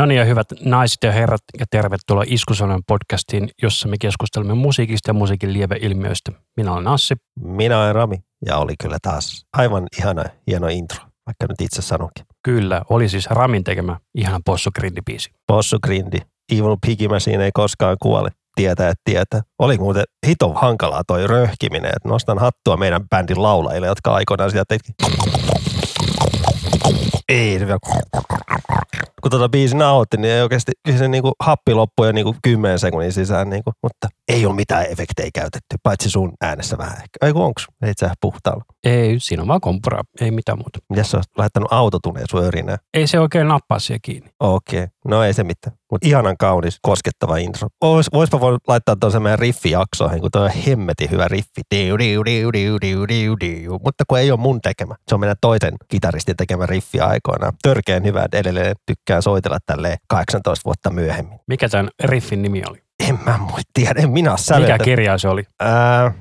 No niin ja hyvät naiset ja herrat ja tervetuloa Iskusanan podcastiin, jossa me keskustelemme musiikista ja musiikin lieveilmiöistä. Minä olen Assi. Minä olen Rami ja oli kyllä taas aivan ihana, hieno intro, vaikka nyt itse sanonkin. Kyllä, oli siis Ramin tekemä ihana Possu Grindi-biisi. Possu Grindi, Evil Piggy Machine ei koskaan kuole. Tietää, että tietää. Oli muuten hito hankalaa toi röhkiminen, että nostan hattua meidän bändin laulajille, jotka aikoinaan sitä teki. Ei, se vielä kun tuota biisi nauhoitti, niin ei oikeasti, se niinku happi loppui jo niinku 10 sekunnin sisään, niinku, mutta ei ole mitään efektejä käytetty, paitsi sun äänessä vähän ehkä. Ei kun onks? Ei sä puhtaalla. Ei, siinä on vaan kompuraa, ei mitään muuta. Mitäs sä oot laittanut autotuneen sun örinää? Ei se oikein nappaa siihen kiinni. Okei, okay. no ei se mitään. Mutta ihanan kaunis, koskettava intro. Ois, voispa voinut laittaa tuon meidän riffijaksoihin, kun tuo on hemmetin hyvä riffi. Diu, diu, diu, diu, diu, diu, diu. Mutta kun ei ole mun tekemä. Se on meidän toisen kitaristin tekemä riffi aikoinaan. Törkeen hyvä, että edelleen tykkää soitella tälleen 18 vuotta myöhemmin. Mikä tämän riffin nimi oli? En mä tiedä, en minä Mikä kirja se oli? Ää,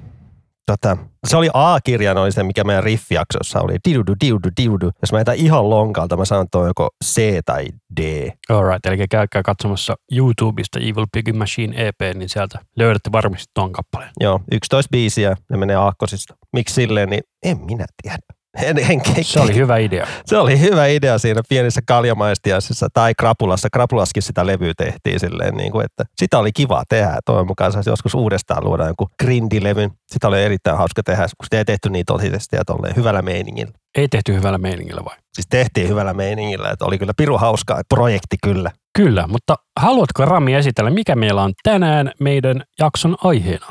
tota, se oli A-kirjan oli se, mikä meidän riffijaksossa oli. Diudu, diudu, diudu. Jos mä jätän ihan lonkalta, mä sanon tuon joko C tai D. Alright, eli käykää katsomassa YouTubesta Evil Pig Machine EP, niin sieltä löydätte varmasti tuon kappaleen. Joo, 11 biisiä, ne menee aakkosista. Miksi silleen, niin en minä tiedä. En, en, en, se oli hyvä idea. Se oli hyvä idea siinä pienissä kaljamaistiaisissa tai krapulassa. Krapulaskin sitä levyä tehtiin silleen, niin kuin, että sitä oli kiva tehdä. Toivon mukaan saisi joskus uudestaan luoda joku grindilevyn. Sitä oli erittäin hauska tehdä, kun sitä ei tehty niin tosisesti ja tolleen hyvällä meiningillä. Ei tehty hyvällä meiningillä vai? Siis tehtiin hyvällä meiningillä, että oli kyllä piru hauskaa projekti kyllä. Kyllä, mutta haluatko Rami esitellä, mikä meillä on tänään meidän jakson aiheena?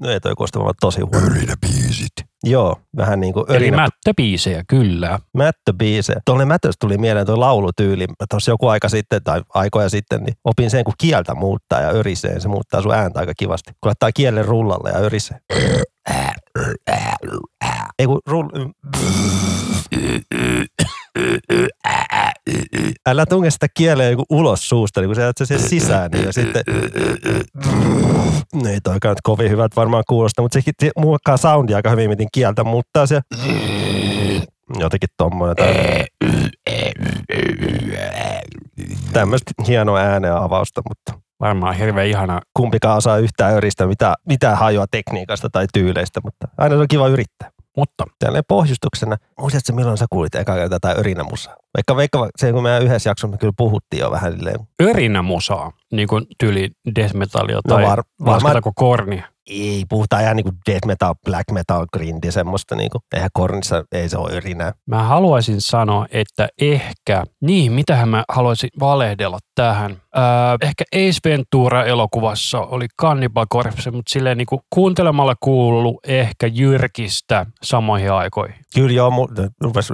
No ei toi kuulosta tosi huono. biisit. Joo, vähän niin kuin Eli mättöbiisejä, kyllä. Mättöbiisejä. Tuolle mätöstä tuli mieleen tuo laulutyyli. Tuossa joku aika sitten tai aikoja sitten, niin opin sen, kun kieltä muuttaa ja örisee. Se muuttaa sun ääntä aika kivasti. Kun laittaa kielen rullalle ja örisee. Ei kun rull... Älä tunge sitä kieleä joku ulos suusta, niin kun sä se sisään, niin ja sitten... Ei toikaan nyt kovin hyvät varmaan kuulosta, mutta se, se muokkaa soundia aika hyvin, miten kieltä muuttaa se. Jotenkin tommoinen. Tämmöistä hienoa ääneä avausta, mutta Varmaan hirveän ihana. Kumpikaan osaa yhtään öristä mitä, mitä hajoa tekniikasta tai tyyleistä, mutta aina se on kiva yrittää. Mutta tälleen pohjustuksena, muistatko milloin sä kuulit eka kertaa tai örinämusaa? Vaikka, vaikka se, kun meidän yhdessä jaksossa me kyllä puhuttiin jo vähän silleen. Örinämusaa, niin kuin tyyli death metalia no tai no var, varmaan, kornia? Ei, puhutaan ihan niin kuin death metal, black metal, grindi, semmoista niin kuin, eihän kornissa, ei se ole yrinää. Mä haluaisin sanoa, että ehkä, niin mitähän mä haluaisin valehdella tähän. Öö, ehkä Ace Ventura-elokuvassa oli Cannibal Corpse, mutta silleen niin kuin kuuntelemalla kuuluu ehkä Jyrkistä samoihin aikoihin. Kyllä joo, rupesi,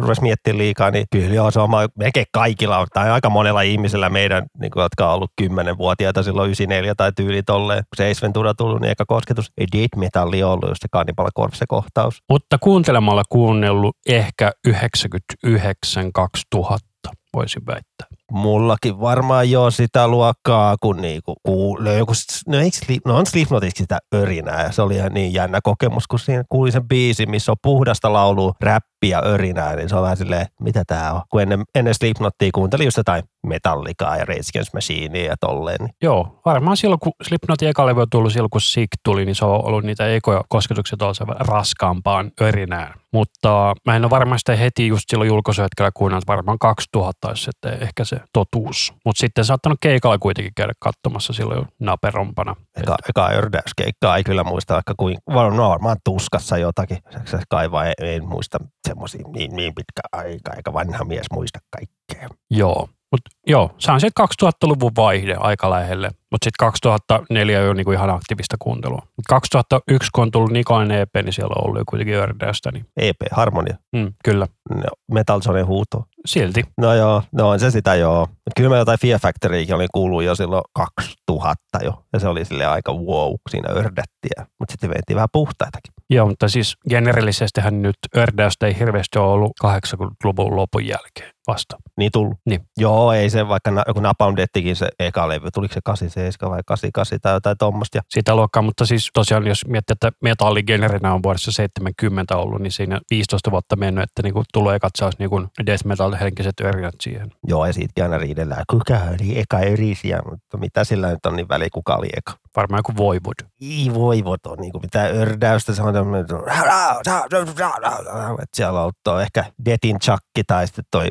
rupesi miettimään liikaa, niin kyllä joo, se on melkein kaikilla, tai aika monella ihmisellä meidän, niin kuin, jotka on ollut 10-vuotiaita silloin 94 tai tyyli tolleen, kun se Ace Ventura tullut, niin eka kosketus ei death metalli ollut, just se Cannibal Corpse kohtaus. Mutta kuuntelemalla kuunnellut ehkä 99 2000 voisin väittää. Mullakin varmaan jo sitä luokkaa, kun niinku kuulee joku, no, eikö, no on Slipknotiksi sitä örinää ja se oli ihan niin jännä kokemus, kun siinä kuuli sen biisi, missä on puhdasta laulua, räppiä, örinää, niin se on vähän silleen, mitä tää on. Kun ennen, ennen Slipknotia kuuntelin just jotain metallikaa ja Rage Against Machinea ja tolleen. Niin. Joo, varmaan silloin kun Slipknotin eka levy on tullut silloin kun Sick tuli, niin se on ollut niitä ekoja kosketuksia tuollaisen raskaampaan örinään. Mutta mä en ole varmaan sitä heti just silloin julkaisuhetkellä kuunnellut, varmaan 2000 olisi sitten ehkä se totuus. Mutta sitten saattanut keikalla kuitenkin käydä katsomassa silloin naperompana. Eka, eka ördäyskeikkaa ei kyllä muista, vaikka kuin, no varmaan tuskassa jotakin. Se kaivaa, ei, ei muista semmoisia niin, niin pitkä aika, eikä vanha mies muista kaikkea. Joo, mutta joo, se on sitten 2000-luvun vaihde aika lähelle. Mutta sitten 2004 on niinku ihan aktiivista kuuntelua. Mut 2001, kun on tullut Nikolen EP, niin siellä on ollut jo kuitenkin Ördeästä. Niin... EP, Harmonia. Mm, kyllä. No, Metal Zone huuto. Silti. No joo, no on se sitä joo. Kyllä mä jotain Fear Factoryykin olin kuullut jo silloin 2000 jo. Ja se oli sille aika wow, siinä ördettiä. Mutta sitten veitiin vähän puhtaitakin. Joo, mutta siis generellisestihän nyt Ördäystä ei hirveästi ole ollut 80-luvun lopun jälkeen vasta. Niin tullut? Niin. Joo, ei se, vaikka na, joku Napalm Deathikin se eka levy, tuliko se 87 vai 88 tai jotain tuommoista. Sitä luokkaa, mutta siis tosiaan jos miettii, että metalligenerinä on vuodessa 70 ollut, niin siinä 15 vuotta mennyt, että niin tulee ekat niin kuin death metal henkiset örinät siihen. Joo, ja siitäkin aina riidellään, kuka oli eka örisiä, mutta mitä sillä nyt on niin väliä, kuka oli eka. Varmaan joku voivod. Ei voivot on niin kuin mitään ördäystä, se on tämmöinen, siellä on ehkä Detin Chucky tai sitten toi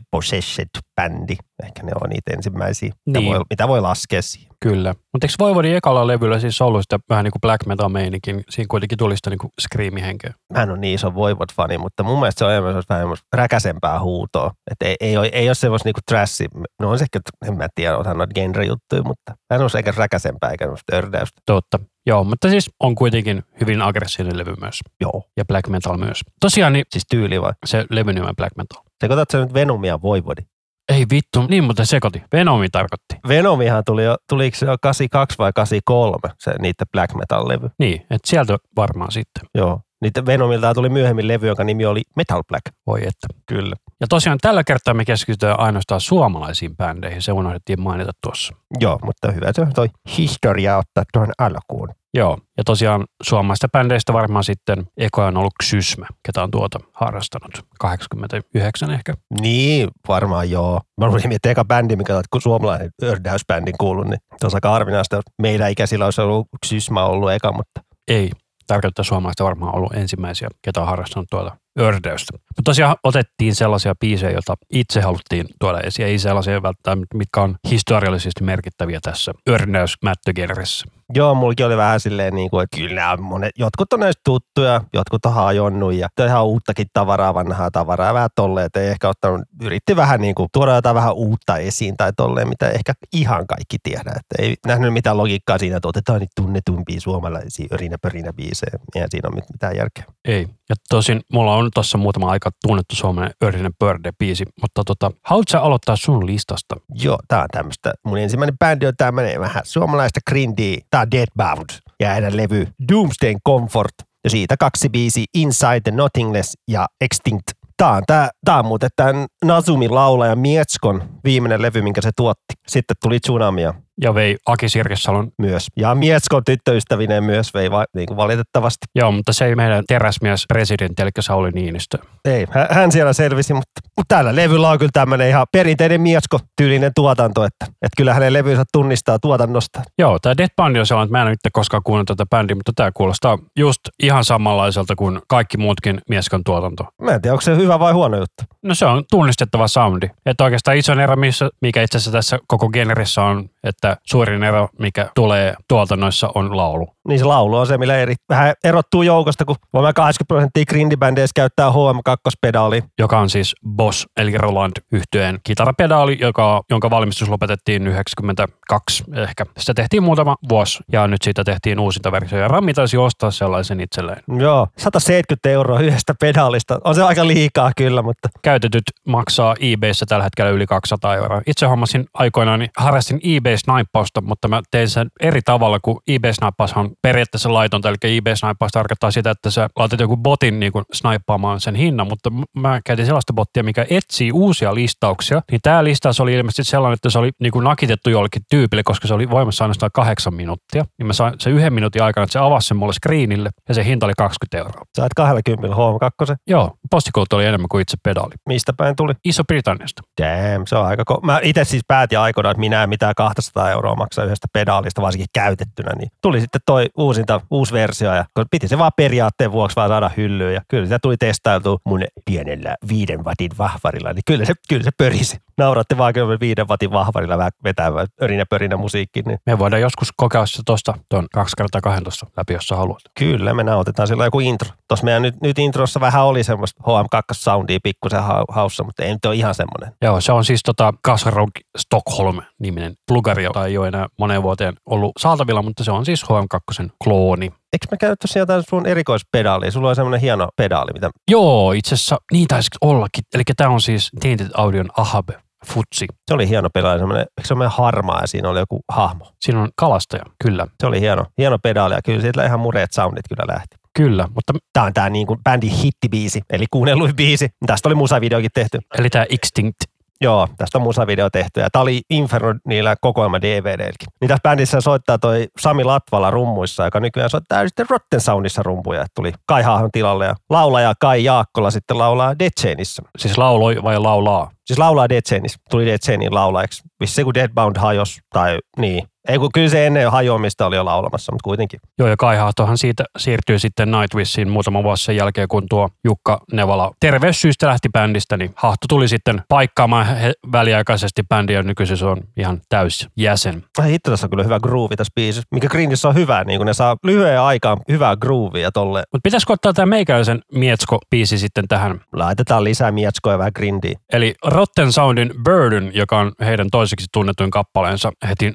Possessed-bändi. Ehkä ne on niitä ensimmäisiä, mitä, Niin. voi, mitä voi laskea siihen. Kyllä. Mutta eikö Voivodin ekalla levyllä siis ollut sitä vähän niin kuin black metal meinikin? Siinä kuitenkin tuli sitä niin kuin screamihenkeä. Mä en ole niin iso Voivod-fani, mutta mun mielestä se on enemmän vähän räkäsempää huutoa. Että ei, ei, ole, ei ole semmoista niinku trashi, no on se ehkä, en mä tiedä, onhan noita genre-juttuja, mutta mä en ole eikä räkäsempää eikä semmoista ördäystä. Totta. Joo, mutta siis on kuitenkin hyvin aggressiivinen levy myös. Joo. Ja black metal myös. Tosiaan niin Siis tyyli vai? se levy nimen black metal. Sekoitatko sä nyt Venomia Voivodi? Ei vittu, niin muuten sekoitin. Venomi tarkoitti. Venomihan tuli jo, tuliko se jo 82 vai 83, se niiden black metal-levy. Niin, että sieltä varmaan sitten. Joo. Niiden Venomilta tuli myöhemmin levy, jonka nimi oli Metal Black. Voi että. Kyllä. Ja tosiaan tällä kertaa me keskitytään ainoastaan suomalaisiin bändeihin. Se unohdettiin mainita tuossa. Joo, mutta hyvä se on toi historia ottaa tuon alkuun. Joo, ja tosiaan suomalaisista bändeistä varmaan sitten eka on ollut Xysmä, ketä on tuota harrastanut. 89 ehkä. Niin, varmaan joo. Mä olin miettiä eka bändi, mikä on kun suomalainen ördäysbändin kuullut, niin on aika harvinaista. Meidän ikäisillä olisi ollut Sysmä ollut eka, mutta Ei, tarkoittaa suomalaista varmaan ollut ensimmäisiä, ketä on harrastanut tuota ördeystä. Mutta tosiaan otettiin sellaisia biisejä, joita itse haluttiin tuoda esiin. Ei sellaisia välttämättä, mitkä on historiallisesti merkittäviä tässä ördäysmättögenressä. joo, mullakin oli vähän silleen, niin kuin, että kyllä nämä on monet, jotkut on näistä tuttuja, jotkut on hajonnut ja toi ihan uuttakin tavaraa, vanhaa tavaraa, vähän tolleen, että ei ehkä ottanut, yritti vähän niin kuin, tuoda jotain vähän uutta esiin tai tolleen, mitä ehkä ihan kaikki tiedä, että ei nähnyt mitään logiikkaa siinä, että otetaan niitä tunnetumpia suomalaisia örinä pörinä biisejä, eihän siinä ole mit- mitään järkeä. Ei. Ja tosin mulla on tuossa muutama aika tunnettu suomalainen Ördinen Börde-biisi, mutta tota, haluatko sä aloittaa sun listasta? Joo, tää on tämmöstä. Mun ensimmäinen bändi on tämmönen vähän suomalaista grindiä. Tää on Deadbound ja heidän levy Doomsday Comfort. Ja siitä kaksi biisi Inside the Nothingness ja Extinct. Tää on, tää, tää on muuten tämän Nazumin laulaja Mietskon viimeinen levy, minkä se tuotti. Sitten tuli Tsunamia vei Aki Sirkessalon. myös. Ja Mietskon tyttöystävineen myös vei va, niin kuin valitettavasti. Joo, mutta se ei meidän teräsmies presidentti, eli Sauli Niinistö. Ei, hä- hän siellä selvisi, mutta, mutta tällä levyllä on kyllä tämmöinen ihan perinteinen Mietsko-tyylinen tuotanto, että, että kyllä hänen levynsä tunnistaa tuotannosta. Joo, tämä Dead Band on sellainen, että mä en itse koskaan kuunnellut tätä bändiä, mutta tämä kuulostaa just ihan samanlaiselta kuin kaikki muutkin Mieskan tuotanto. Mä en tiedä, onko se hyvä vai huono juttu. No se on tunnistettava soundi. Että oikeastaan iso ero, missä, mikä itse asiassa tässä koko genressä on, että suurin ero, mikä tulee tuotannoissa, on laulu. Niin se laulu on se, millä eri, vähän erottuu joukosta, kun voimme 80 prosenttia grindibändeissä käyttää HM2-pedaali. joka on siis Boss, eli Roland yhtyeen kitarapedaali, joka, jonka valmistus lopetettiin 92 ehkä. Sitä tehtiin muutama vuosi ja nyt siitä tehtiin uusinta versio ja Rami taisi ostaa sellaisen itselleen. Joo, 170 euroa yhdestä pedaalista. On se aika liikaa kyllä, mutta Käytetyt maksaa eBayssä tällä hetkellä yli 200 euroa. Itse hommasin aikoinaan, niin harrastin eBay-snaippausta, mutta mä tein sen eri tavalla, kuin eBay-snaippaus on periaatteessa laitonta. Eli eBay-snaippaus tarkoittaa sitä, että sä laitat joku botin niin kuin snaippaamaan sen hinnan, mutta mä käytin sellaista bottia, mikä etsii uusia listauksia. Niin tämä listaus oli ilmeisesti sellainen, että se oli niin kuin nakitettu jollekin tyypille, koska se oli voimassa ainoastaan kahdeksan minuuttia. Niin mä sain se yhden minuutin aikana, että se avasi sen mulle screenille ja se hinta oli 20 euroa. sait 20 HM2. Joo, postikulttu oli enemmän kuin itse pedaali. Mistä päin tuli? Iso-Britanniasta. Damn, se on aika ko- Mä itse siis päätin aikoinaan, että minä en mitään 200 euroa maksaa yhdestä pedaalista, varsinkin käytettynä. Niin tuli sitten toi uusinta, uusi versio ja piti se vaan periaatteen vuoksi vaan saada hyllyyn. Ja kyllä sitä tuli testailtu mun pienellä viiden watin vahvarilla, niin kyllä se, kyllä se pörisi. Nauratti vaan kyllä viiden watin vahvarilla vähän vetävä örinä pörinä musiikki. Niin Me voidaan joskus kokeilla se tuosta tuon 2 kertaa 12 läpi, jos sä haluat. kyllä me nautetaan sillä joku intro. Tuossa meidän nyt, nyt introssa vähän oli semmoista HM2-soundia pikkusen ha- haussa, mutta ei nyt ole ihan semmoinen. Joo, se on siis tota Kasarog Stockholm-niminen plugari, jota ei ole enää moneen vuoteen ollut saatavilla, mutta se on siis HM2 klooni. Eikö me käy tosiaan jotain sun erikoispedaalia? Sulla on semmoinen hieno pedaali, mitä Joo, itse asiassa niin taisi ollakin. Eli tämä on siis Tainted Audion Ahab Futsi. Se oli hieno pedaali, semmoinen, eikö se semmoinen harmaa ja siinä oli joku hahmo. Siinä on kalastaja, kyllä. Se oli hieno, hieno pedaali ja kyllä siitä ihan mureet soundit kyllä lähti. Kyllä, mutta Tää on tää niin kuin bändin hittibiisi, eli kuunnelluin biisi. Tästä oli musavideokin tehty. eli tämä Extinct Joo, tästä on musavideo tehty. Ja tää oli Inferno niillä kokoelma DVDlläkin. Niin tässä bändissä soittaa toi Sami Latvala rummuissa, joka nykyään soittaa sitten Rotten Soundissa rumpuja. Tuli Kai Haahon tilalle ja laulaja Kai Jaakkola sitten laulaa Dead Chainissa. Siis lauloi vai laulaa? Siis laulaa Dead Chainissa. Tuli Dead Chainin laulajaksi. Vissi kun Deadbound hajos tai niin. Ei kun kyllä se ennen hajoamista oli jo laulamassa, mutta kuitenkin. Joo, ja Kai Haahtohan siitä siirtyi sitten Nightwishiin muutama vuosi sen jälkeen, kun tuo Jukka Nevala terveyssyistä lähti bändistä, niin Hahto tuli sitten paikkaamaan he, väliaikaisesti bändiä, ja nykyisin se on ihan täys jäsen. Ai hitto, tässä on kyllä hyvä groove tässä biisissä, mikä Grindissä on hyvä, niin kun ne saa lyhyen aikaan hyvää groovia tolle. Mutta pitäisikö ottaa tämä meikäläisen Mietsko-biisi sitten tähän? Laitetaan lisää mietskoja ja vähän grindiä. Eli Rotten Soundin Burden, joka on heidän toiseksi tunnetuin kappaleensa heti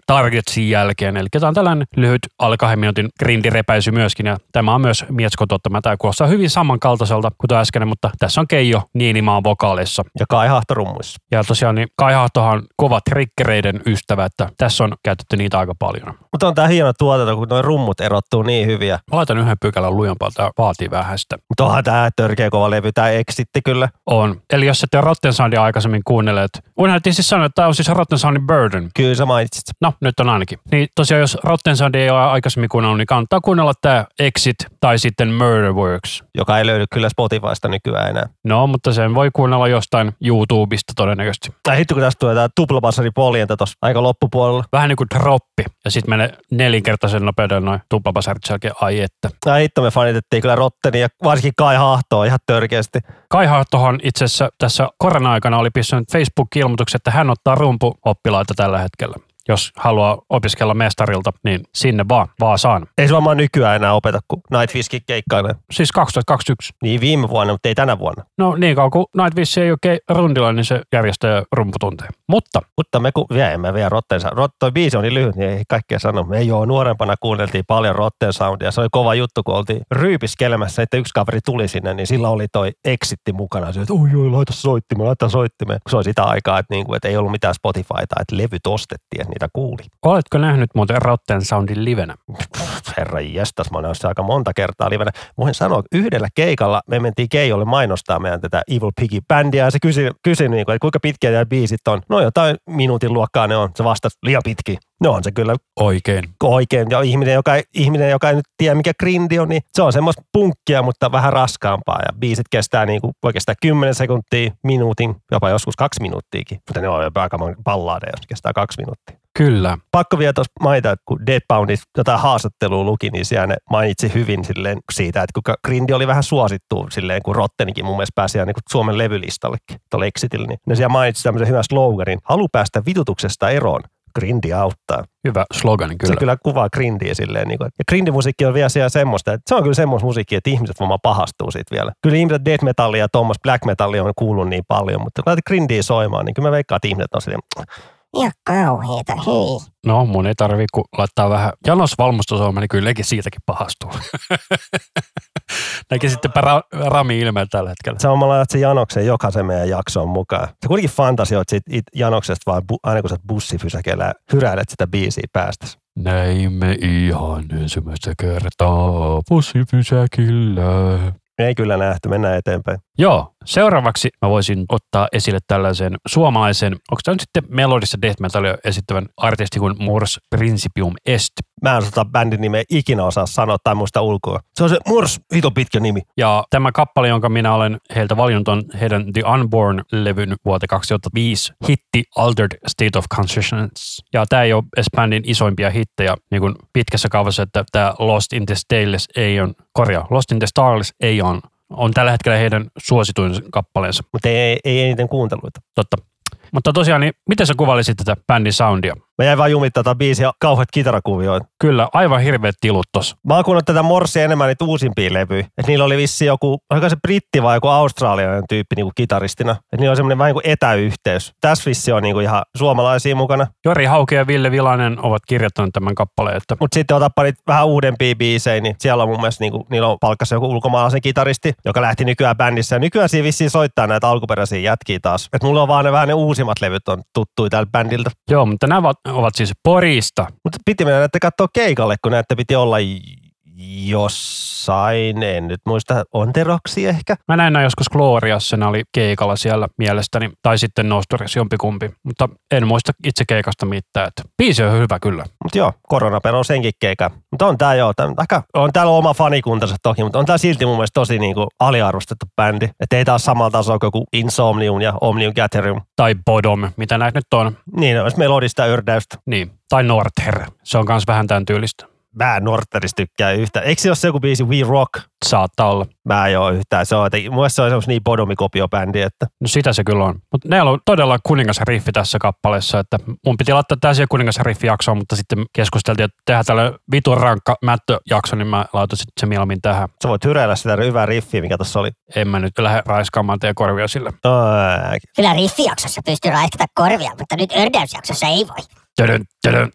Targetsin jälkeen. Eli tämä on tällainen lyhyt alle kahden minuutin grindirepäisy myöskin, ja tämä on myös Mietsko tottama. Tämä kuulostaa hyvin samankaltaiselta kuin äskeinen, mutta tässä on Keijo Niinimaan vokaaleissa. Ja Kai Hahto rummuissa. Ja tosiaan niin Kai Hahtohan on kova trikkereiden ystävä, että tässä on käytetty niitä aika paljon. Mutta on tää hieno tuotanto, kun nuo rummut erottuu niin hyviä. Mä laitan yhden pykälän lujempaa, tämä vaatii vähän sitä. Mutta onhan tää törkeä kova levy, tää eksitti kyllä. On. Eli jos ette Rotten Soundia aikaisemmin kuunnelleet, unohdettiin siis sanoa, että tämä on siis Rotten Soundin Burden. Kyllä sä mainitsit. No, nyt on ainakin. Niin tosiaan, jos Rotten Sound ei ole aikaisemmin kuunnellut, niin kannattaa kuunnella tämä Exit tai sitten Murder Works. Joka ei löydy kyllä Spotifysta nykyään enää. No, mutta sen voi kuunnella jostain YouTubesta todennäköisesti. Tai hitto kun tästä tulee tää tuplabassari poljenta tossa aika loppupuolella. Vähän niin kuin droppi, ja sitten menee nelinkertaisen nopeudella noin tuplabasarit sen ai että. Tai hitto me fanitettiin kyllä Rotteni ja varsinkin Kai Hahtoa ihan törkeästi. Kai Haahtohan itse asiassa tässä korona-aikana oli pistänyt Facebook-ilmoituksen, että hän ottaa rumpuoppilaita tällä hetkellä. Jos haluaa opiskella mestarilta, niin sinne vaan, vaan saan. Ei se varmaan nykyään enää opeta, kun Nightwishin keikkailee. Siis 2021. Niin viime vuonna, mutta ei tänä vuonna. No niin kauan kuin Nightwish ei ole rundilla, niin se järjestää rumputunteja. Mutta Mutta me kun vielä emme vielä Rotten Sound. Rot, toi biisi on niin lyhyt, niin ei kaikkea sano. Me ei ole nuorempana kuunneltiin paljon Rotten Soundia. Se oli kova juttu, kun oltiin ryypiskelemässä, että yksi kaveri tuli sinne, niin sillä oli toi exitti mukana. Se, että oi, oi, laita soittimeen, laita soittimeen. Se oli sitä aikaa, että, niinku, että ei ollut mitään Spotifyta, että levyt ostettiin, niitä kuuli. oletko nähnyt muuten Rotten Soundin livenä? Herra jestas, mä oon aika monta kertaa livenä. Voin sanoa, että yhdellä keikalla me mentiin Keijolle mainostaa meidän tätä Evil Piggy-bändiä ja se kysyi, kysyi niin kuin, että kuinka pitkiä nämä biisit on. No jotain minuutin luokkaa ne on. Se vastasi liian pitki. No on se kyllä Oikein. oikein. Ja ihminen, joka, ihminen, joka ei nyt tiedä, mikä grindi on, niin se on semmoista punkkia, mutta vähän raskaampaa. Ja biisit kestää niin kuin, voi kestää 10 sekuntia, minuutin, jopa joskus kaksi minuuttiakin. Mutta ne on jopa aika balladeja, jos kestää kaksi minuuttia. Kyllä. Pakko vielä tuossa mainita, että kun Deadboundit jotain haastattelua luki, niin siellä ne mainitsi hyvin silleen siitä, että kuinka Grindi oli vähän suosittu silleen, kun Rottenikin mun mielestä pääsi ihan niin Suomen levylistallekin tuolla Exitillä, niin ne siellä mainitsi tämmöisen hyvän sloganin, halu päästä vitutuksesta eroon, Grindi auttaa. Hyvä slogani Kyllä. Se kyllä. kyllä kuvaa grindiä silleen. Niin kuin, ja grindimusiikki on vielä siellä semmoista, että se on kyllä semmoista musiikkia, että ihmiset varmaan pahastuu siitä vielä. Kyllä ihmiset death metallia ja tuommoista black metallia on kuullut niin paljon, mutta kun laitat grindiä soimaan, niin kyllä mä veikkaan, että ihmiset on silleen, Ja kauheeta, hyi. No, mun ei tarvi kun laittaa vähän janos valmustusohjelma, niin kyllä nekin siitäkin pahastuu. Näki sitten ra- Rami ilmeen tällä hetkellä. samalla laitat sen Janoksen jokaisen meidän jaksoon mukaan. Sä kuitenkin fantasioit siitä it- Janoksesta vaan bu- aina kun sä bussifysäkeellä hyräilet sitä biisiä päästäsi. Näimme ihan ensimmäistä kertaa bussipysäkillä. Ei kyllä nähty, mennään eteenpäin. Joo, seuraavaksi mä voisin ottaa esille tällaisen suomalaisen, onko tämä nyt sitten melodissa death metalia esittävän artisti kuin Mors Principium Est. Mä en tota bändin nimeä ikinä osaa sanoa tai muista ulkoa. Se on se Murs, hito pitkä nimi. Ja tämä kappale, jonka minä olen heiltä valinnut, on heidän The Unborn-levyn vuote 2005 hitti Altered State of Consciousness. Ja tämä ei ole edes bändin isoimpia hittejä niin kuin pitkässä kaavassa, että tämä Lost in the Stales ei on, korjaa, Lost in the Stars ei on, on tällä hetkellä heidän suosituin kappaleensa. Mutta ei, ei eniten kuunteluita. Totta. Mutta tosiaan, niin miten sä kuvailisit tätä bändin soundia? Mä jäin vaan jumittaa tätä biisiä kauheat kitarakuvioita. Kyllä, aivan hirveät tilut tossa. Mä oon kuunnellut tätä Morsia enemmän niitä uusimpia levyjä. Et niillä oli vissi joku, oliko se britti vai joku australialainen tyyppi niinku kitaristina. Et niillä on semmoinen vähän niin kuin etäyhteys. Tässä vissi on niinku ihan suomalaisia mukana. Jori Hauke ja Ville Vilanen ovat kirjoittaneet tämän kappaleen, että Mutta sitten otapa niitä vähän uudempia biisejä, niin siellä on mun mielestä, niinku, niillä on palkkassa joku ulkomaalaisen kitaristi, joka lähti nykyään bändissä. Ja nykyään siinä vissiin soittaa näitä alkuperäisiä jätkiä taas. Et mulla on vaan ne vähän ne uusimmat levyt on tuttuja tältä bändiltä. joo, mutta nämä ovat, ovat siis Porista. Mutta piti mennä näette katsoa keikalle, kun näette piti olla jossain, en nyt muista, Onteroksi ehkä. Mä näin nää joskus Gloriassa, ne oli keikalla siellä mielestäni, tai sitten Nostoris jompikumpi, mutta en muista itse keikasta mitään. Että biisi on hyvä kyllä. Mutta joo, koronapero on senkin keikan. Mutta on tää joo, tää, aika, on täällä oma fanikuntansa toki, mutta on tää silti mun mielestä tosi niinku aliarvostettu bändi. Että ei taas samalla tasolla kuin joku Insomnium ja Omnium Gatherium. Tai Bodom, mitä näitä nyt on. Niin, olisi melodista yrdäystä. Niin. Tai Norther, se on myös vähän tämän tyylistä. Mä en Norterista tykkää yhtään. Eikö se ole se joku biisi We Rock? Saattaa olla. Mä en oo yhtään. Se on, että mun mielestä se on semmoista niin bodomikopiobändi, että No sitä se kyllä on. Mutta ne on todella kuningasriffi tässä kappaleessa, että mun piti laittaa siihen kuningasriffi-jaksoon, mutta sitten keskusteltiin, että tehdään tällä vitun rankka mättöjakso, niin mä laitoin sitten se mieluummin tähän. sä voit hyräillä sitä hyvää riffiä, mikä tuossa oli. En mä nyt lähde raiskaamaan teidän korvia sille. Kyllä riffijaksossa pystyy raiskata korvia, mutta nyt ördäysjaksossa ei voi. Tödön, tödön,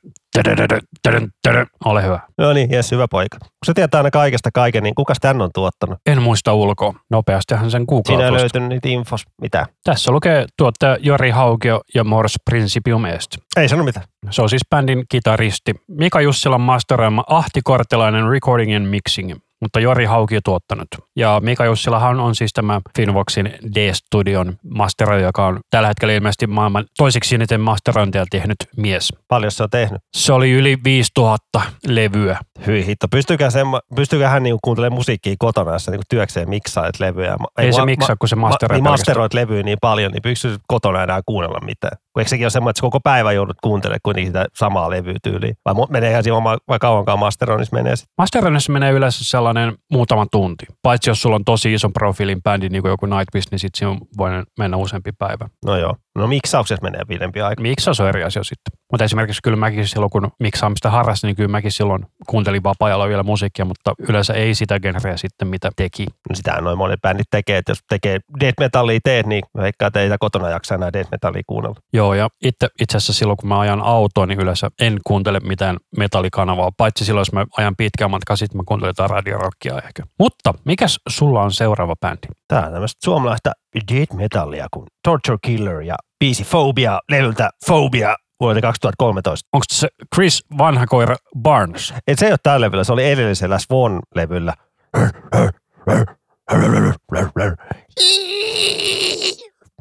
Ole hyvä. No niin, jes, hyvä poika. Kun sä tietää aina kaikesta kaiken, niin kuka tän on tuottanut? En muista ulkoa. Nopeastihan sen Siinä ei löytynyt niitä infos. Mitä? Tässä lukee tuottaja Jori Haukio ja Mors Principium Est. Ei sano mitään. Se on siis bändin kitaristi. Mika Jussilan masteroima Ahti Kortelainen Recording and Mixing, mutta Jori Hauki on tuottanut. Ja Mika Jussilahan on siis tämä Finvoxin D-studion masteroija, joka on tällä hetkellä ilmeisesti maailman toiseksi eniten masterointia tehnyt mies. Paljon se on tehnyt. Se oli yli 5000 levyä. Hyi hitto. Pystyykö, sen, pystyykö hän niinku kuuntelemaan musiikkia kotona, jos niinku työkseen miksaat levyjä? Ei se ma- miksaa, kun se ma- masteroi niin pelkästään. masteroit levyä niin paljon, niin pystyy kotona enää kuunnella mitään? Kun eikö sekin ole semmoinen, että koko päivä joudut kuuntelemaan kuitenkin sitä samaa levyä tyyliin? Vai mu- meneehän siinä vai kauankaan masteroinnissa menee sitten? Masteroinnissa menee yleensä sellainen muutama tunti. Paitsi jos sulla on tosi ison profiilin bändi, niin kuin joku Nightwish, niin sitten siinä mennä useampi päivä. No joo. No miksauksessa menee pidempi aika. Miksaus on eri asia sitten. Mutta esimerkiksi kyllä mäkin silloin, kun miksaamista harrastin, niin kyllä mäkin silloin kuuntelin vapaa-ajalla vielä musiikkia, mutta yleensä ei sitä genreä sitten, mitä teki. No Sitähän noin monet bändit tekee, että jos tekee death metallia teet, niin ei sitä kotona jaksa enää death metallia kuunnella. Joo, ja itse, itse asiassa silloin, kun mä ajan autoa, niin yleensä en kuuntele mitään metallikanavaa, paitsi silloin, jos mä ajan pitkään matkaa, sitten mä kuuntelen jotain radiorockia ehkä. Mutta mikäs sulla on seuraava bändi? Tää on tämmöistä suomalaista death metallia kuin Torture Killer ja biisi Phobia levyltä Phobia vuodelta 2013. Onko se Chris Vanhakoira Barnes? Et se ei ole tällä levyllä, se oli edellisellä Swan-levyllä.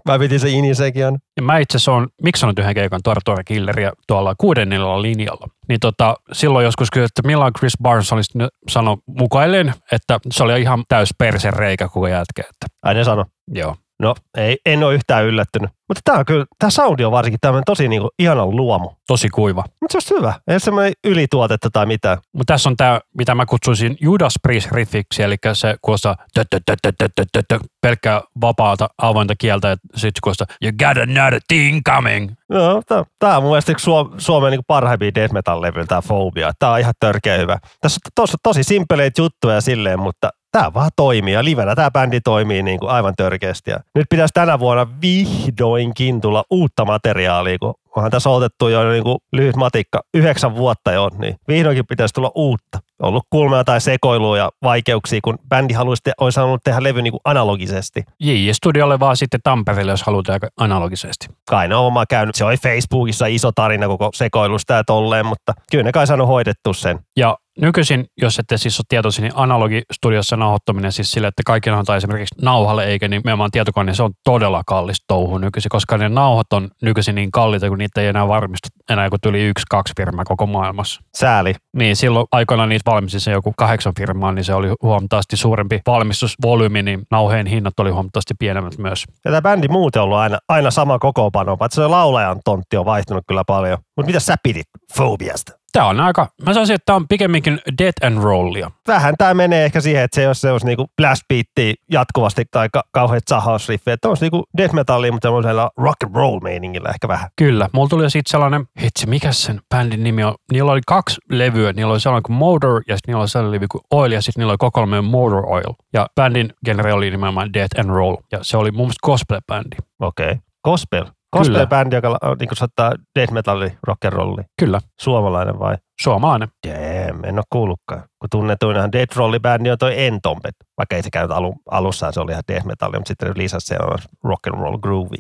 Vai piti se ini sekin on? Ja mä itse asiassa oon miksanut yhden keikan Torture Killeria tuolla kuudennella linjalla. Niin tota, silloin joskus kyllä, että milloin Chris Barnes olisi sanoi mukaillen, että se oli ihan täys persen reikä koko jätkä. Että, Ai ne sano. joo. No, ei, en ole yhtään yllättynyt. Mutta tämä kyllä, tämä soundi on varsinkin tämmöinen tosi niinku ihanan luomu. Tosi kuiva. Mutta se on hyvä. Ei semmoinen ylituotetta tai mitään. Mutta tässä on tämä, mitä mä kutsuisin Judas Priest riffiksi, eli se kuulostaa pelkkää vapaata avointa kieltä ja sitten kuulostaa You got another thing coming. No, tämä on mun mielestä Suom- Suomen niinku parhaimpia death metal levyjä, tämä Phobia. Tämä on ihan törkeä hyvä. Tässä on tosi simpeleitä juttuja silleen, mutta tää vaan toimii ja livenä tää bändi toimii niinku aivan törkeästi. Ja nyt pitäisi tänä vuonna vihdoinkin tulla uutta materiaalia, kun onhan tässä otettu jo niinku lyhyt matikka, yhdeksän vuotta jo, niin vihdoinkin pitäisi tulla uutta. On ollut kulmea tai sekoilua ja vaikeuksia, kun bändi haluaisi, te- olisi halunnut tehdä levy niinku analogisesti. J.J. Studiolle vaan sitten Tampereelle, jos halutaan analogisesti. kai ne on oma käynyt. Se oli Facebookissa iso tarina koko sekoilusta ja tolleen, mutta kyllä ne kai saanut hoidettu sen. Ja nykyisin, jos ette siis ole tietoisia, niin analogistudiossa nauhoittaminen siis sille, että kaikki nauhoitetaan esimerkiksi nauhalle eikä nimenomaan tietokone, niin se on todella kallis touhu nykyisin, koska ne nauhot on nykyisin niin kalliita, kun niitä ei enää varmistu enää kuin yli yksi, kaksi firmaa koko maailmassa. Sääli. Niin silloin aikoinaan niitä valmisti se joku kahdeksan firmaa, niin se oli huomattavasti suurempi valmistusvolyymi, niin nauheen hinnat oli huomattavasti pienemmät myös. Ja tämä bändi muuten on ollut aina, aina sama kokoonpano, paitsi se laulajan tontti on vaihtunut kyllä paljon. Mutta mitä sä pidit Phobiasta? Tämä on aika, mä sanoisin, että tämä on pikemminkin dead and rollia. Vähän tämä menee ehkä siihen, että se jos se olisi niinku blast beattiä jatkuvasti tai ka- kauheat sahausriffejä. Että olisi niinku death metallia, mutta semmoisella rock and roll meiningillä ehkä vähän. Kyllä, mulla tuli sitten sellainen, hitsi, mikä sen bändin nimi on? Niillä oli kaksi levyä, niillä oli sellainen kuin Motor ja sitten niillä oli sellainen levy kuin Oil ja sitten niillä oli kokoelma Motor Oil. Ja bändin genre oli nimenomaan Death and Roll ja se oli mun mielestä gospel-bändi. Okei. Okay. Gospel. Gospel-bändi, joka la- niinku soittaa death metalli, rock and rolli. Kyllä, Suomalainen vai? suomalainen. Damn, en ole kuullutkaan. Kun tunnetuinhan Death Rolli-bändi on toi Entombed. Vaikka ei se käynyt alu, alussaan, se oli ihan death metalli, mutta sitten lisäsi se on rock and roll groovy.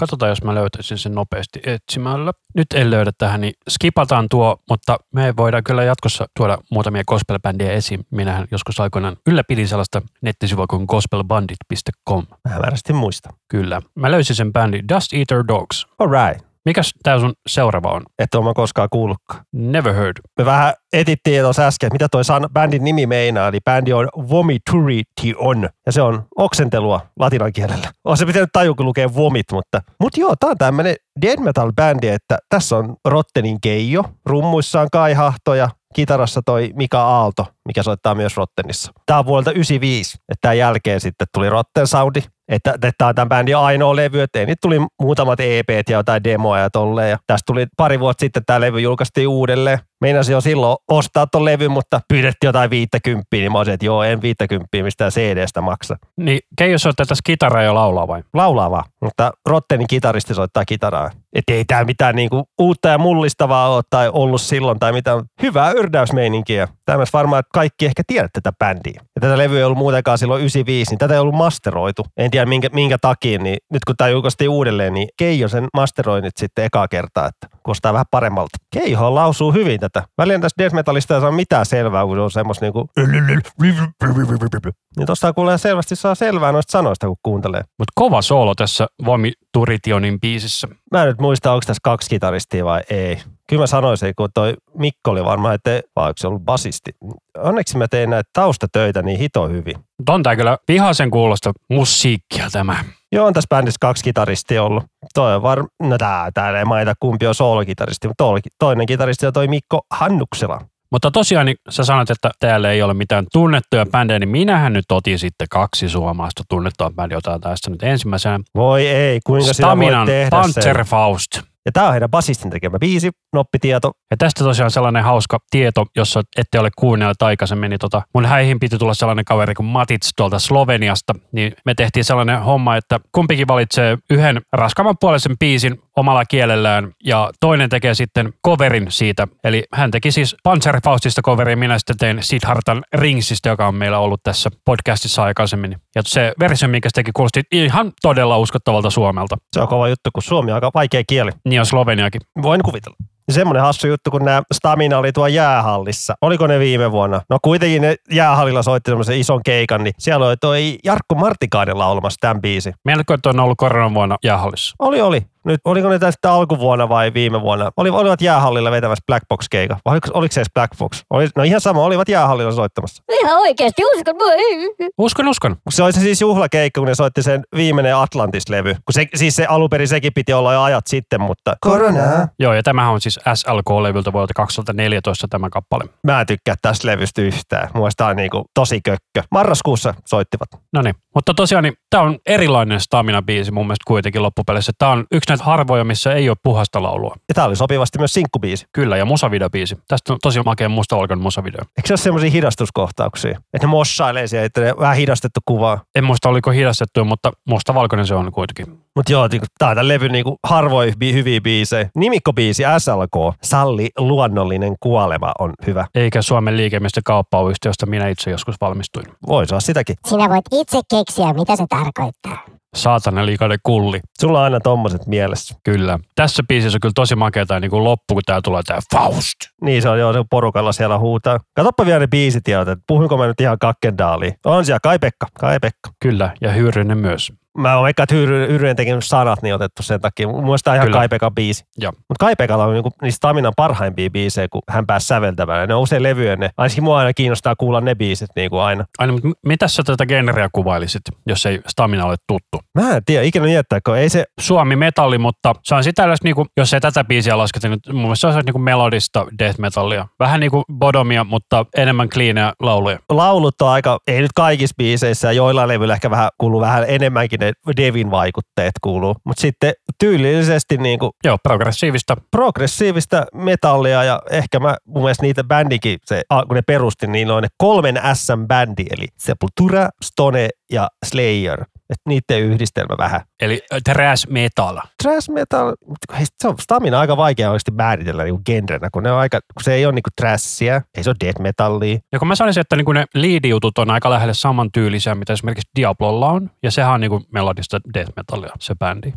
Katsotaan, jos mä löytäisin sen nopeasti etsimällä. Nyt en löydä tähän, niin skipataan tuo, mutta me voidaan kyllä jatkossa tuoda muutamia gospel-bändejä esiin. Minähän joskus aikoinaan ylläpidin sellaista nettisivua kuin gospelbandit.com. Mä väärästi muista. Kyllä. Mä löysin sen bändin Dust Eater Dogs. Alright. Mikäs tää sun seuraava on? Et ole mä koskaan kuullutkaan. Never heard. Me vähän etittiin tuossa äsken, että mitä toi san, bändin nimi meinaa. Eli bändi on Vomiturity on. Ja se on oksentelua latinan kielellä. On se pitänyt tajua, kun lukee vomit, mutta... Mut joo, tää on tämmönen dead metal bändi, että tässä on Rottenin Keijo. Rummuissa on Kai Hahto ja kitarassa toi Mika Aalto, mikä soittaa myös Rottenissa. Tää on vuodelta 95, että tämän jälkeen sitten tuli Rotten Soundi, että tämä on tämän bändin ainoa levy, että niitä tuli muutamat EPt ja jotain demoja ja tolleen. Ja tästä tuli pari vuotta sitten tämä levy julkaistiin uudelleen. Meinasin jo silloin ostaa ton levy, mutta pyydettiin jotain 50, niin mä olisin, että joo, en 50 mistään CD-stä maksa. Niin Keijo soittaa tässä kitaraa ja laulaa vai? Laulaa vaan, mutta Rottenin kitaristi soittaa kitaraa. Että ei tää mitään niinku uutta ja mullistavaa ole tai ollut silloin tai mitään. Hyvää yrdäysmeininkiä. Tämmöistä varmaan, että kaikki ehkä tiedät tätä bändiä. Ja tätä levyä ei ollut muutenkaan silloin 95, niin tätä ei ollut masteroitu. En tiedä minkä, minkä takia, niin nyt kun tämä julkaistiin uudelleen, niin Keijo sen masteroi nyt sitten ekaa kertaa, että kuulostaa vähän paremmalta. Keiho lausuu hyvin tätä. Välillä tästä death metallista ei saa mitään selvää, kun se on semmoista niinku... Niin tosta kuulee selvästi saa selvää noista sanoista, kun kuuntelee. Mutta kova soolo tässä Vomi Turitionin biisissä. Mä en nyt muista, onko tässä kaksi kitaristia vai ei. Kyllä mä sanoisin, kun toi Mikko oli varmaan, että vai onko se ollut basisti. Onneksi mä tein näitä taustatöitä niin hito hyvin. Mutta on tää kyllä vihaisen kuulosta musiikkia tämä. Joo, on tässä bändissä kaksi kitaristia ollut. Toi on var... No tää, täällä ei mainita kumpi on soolokitaristi, mutta toinen kitaristi on toi Mikko Hannuksela. Mutta tosiaan niin sä sanoit, että täällä ei ole mitään tunnettuja bändejä, niin minähän nyt otin sitten kaksi suomalaista tunnettua bändiä, otetaan tässä nyt ensimmäisenä. Voi ei, kuinka Staminan sitä voi tehdä Panzerfaust. sen. Ja tää on heidän basistin tekemä biisi, noppitieto. Ja tästä tosiaan sellainen hauska tieto, jossa ette ole kuunnelleet aikaisemmin, niin tota, mun häihin piti tulla sellainen kaveri kuin Matits tuolta Sloveniasta, niin me tehtiin sellainen homma, että kumpikin valitsee yhden raskaamman puolisen biisin omalla kielellään ja toinen tekee sitten coverin siitä. Eli hän teki siis Panzerfaustista coverin, minä sitten tein Siddhartan Ringsistä, joka on meillä ollut tässä podcastissa aikaisemmin. Ja se versio, minkä se teki, kuulosti ihan todella uskottavalta Suomelta. Se on kova juttu, kun suomi on aika vaikea kieli. Niin on Sloveniakin. Voin kuvitella. Semmoinen hassu juttu, kun nämä Stamina oli tuo jäähallissa. Oliko ne viime vuonna? No kuitenkin ne jäähallilla soitti semmoisen ison keikan, niin siellä oli toi Jarkko Martikainen laulamassa tämän biisi. Melko, että on ollut koronan vuonna jäähallissa. Oli, oli. Nyt, oliko ne tästä alkuvuonna vai viime vuonna? Oli, olivat jäähallilla vetämässä Black Box keika. Vai oliko, oliko se edes Black Box? Oli, no ihan sama, olivat jäähallilla soittamassa. Ihan oikeesti, uskon mua. Uskon, uskon. Se oli se siis juhlakeikka, kun ne soitti sen viimeinen Atlantis-levy. Kun se, siis se alunperin sekin piti olla jo ajat sitten, mutta... Koronaa. Joo, ja tämähän on siis SLK-levyltä vuodelta 2014 tämä kappale. Mä en tykkää tästä levystä yhtään. Mua tää on niinku tosi kökkö. Marraskuussa soittivat. No niin, mutta tosiaan niin, tämä on erilainen Stamina-biisi mun mielestä kuitenkin loppupeleissä. Tämä on yksi näitä harvoja, missä ei ole puhasta laulua. Ja tää oli sopivasti myös sinkkubiisi. Kyllä, ja musavideobiisi. Tästä on tosi makea mustavalkoinen musavideo. Eikö se ole semmoisia hidastuskohtauksia? Että ne mossailee siellä, että ne vähän hidastettu kuvaa. En muista oliko hidastettu, mutta mustavalkoinen se on kuitenkin. Mutta joo, niinku, tää on tämän levyn niinku harvoin bi- hyviä biisejä. Nimikkobiisi SLK, Salli luonnollinen kuolema on hyvä. Eikä Suomen liikemiesten kauppayhtiö, josta minä itse joskus valmistuin. Voi saa sitäkin. Sinä voit itse keksiä, mitä se tarkoittaa. Saatana liikainen kulli. Sulla on aina tommoset mielessä. Kyllä. Tässä biisissä on kyllä tosi makeata niin kuin loppu, kun tää tulee tää Faust. Niin se on joo, se porukalla siellä huutaa. Katoppa vielä ne biisitiedot, että puhunko mä nyt ihan kakkendaaliin. On siellä Kai Pekka, Kai Pekka. Kyllä, ja Hyyrynen myös. Mä oon Hyyry- Hyyrynen tekin sanat niin otettu sen takia. Mun mielestä on ihan Kyllä. Kai Pekan biisi. Mutta Kai Pekalla on niinku niistä Staminan parhaimpia biisejä, kun hän pääsi säveltämään. Ne on usein levyjen ne. Ainakin mua aina kiinnostaa kuulla ne biisit niin kuin aina. Aina, mutta mitä sä tätä genreä kuvailisit, jos ei Stamina ole tuttu? Mä en tiedä, ikinä miettää, kun ei se, Suomi metalli, mutta se on sitä niinku, jos ei tätä biisiä lasketa, niin mun mielestä se on niinku melodista death metallia. Vähän niinku bodomia, mutta enemmän cleania lauluja. laulut on aika, ei nyt kaikissa biiseissä ja joillain levyillä ehkä vähän kuuluu vähän enemmänkin ne Devin vaikutteet kuuluu. Mutta sitten tyylillisesti niin kuin Joo, progressiivista. progressiivista metallia ja ehkä mä, mun mielestä niitä bändikin, se, kun ne perusti, niin on ne kolmen S-bändi, eli Sepultura, Stone ja Slayer. Että niiden yhdistelmä vähän. Eli äh, thrash metal. Trash metal, hei, se on stamina aika vaikea oikeasti määritellä niin genrenä, kun, ne on aika, kun se ei ole niinku trashia, ei se ole death metallia. Ja kun mä sanoisin, että niinku ne lead-jutut on aika lähelle samantyylisiä, mitä esimerkiksi Diablolla on, ja sehän on niinku melodista death metallia, se bändi.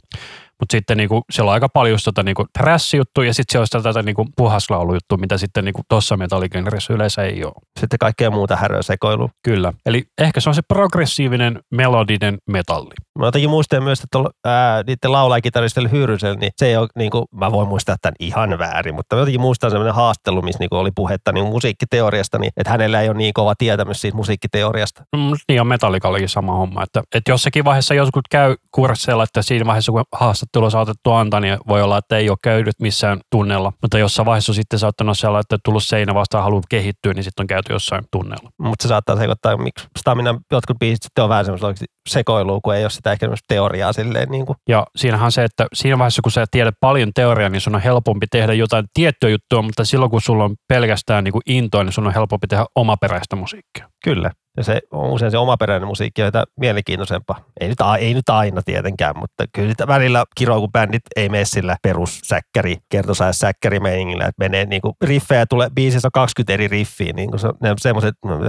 Mutta sitten niinku, siellä on aika paljon tota niinku trash-juttuja ja sitten siellä on tätä niinku puhaslaulujuttua, mitä sitten niinku tuossa metalligenressä yleensä ei ole. Sitten kaikkea muuta häröä sekoilu. Kyllä. Eli ehkä se on se progressiivinen melodinen metalli. Mä jotenkin muistan myös, että tuolla, ää, niiden laulajakitaristilla Hyrysellä, niin se ei ole, niin kuin, mä voin muistaa tämän ihan väärin, mutta mä jotenkin muistan sellainen haastelu, missä niin oli puhetta niin musiikkiteoriasta, niin että hänellä ei ole niin kova tietämys siitä musiikkiteoriasta. Mm, niin on metallikallakin sama homma, että, että jossakin vaiheessa joskus käy kursseilla, että siinä vaiheessa kun haastattelu on saatettu antaa, niin voi olla, että ei ole käynyt missään tunnella, mutta jossain vaiheessa sitten saattanut siellä, että tullut seinä vastaan haluaa kehittyä, niin sitten on käyty jossain tunnella. Mutta se saattaa sekoittaa, miksi Stamina jotkut biisit sitten on vähän semmoista sekoilua, kun ei ole sitä ehkä teoriaa silleen niin kuin. Ja siinähän se, että siinä vaiheessa, kun sä tiedät paljon teoriaa, niin sun on helpompi tehdä jotain tiettyä juttua, mutta silloin, kun sulla on pelkästään niin kuin intoa, niin sun on helpompi tehdä omaperäistä musiikkia. Kyllä. Ja se on usein se omaperäinen musiikki on mielenkiintoisempaa. Ei nyt, ei nyt aina tietenkään, mutta kyllä välillä kiroo, kun bändit ei mene sillä perussäkkäri, kertosais säkkäri meiningillä, että menee niin kuin riffejä tulee, biisissä on 20 eri riffiä, niin kuin se, ne semmoiset, no,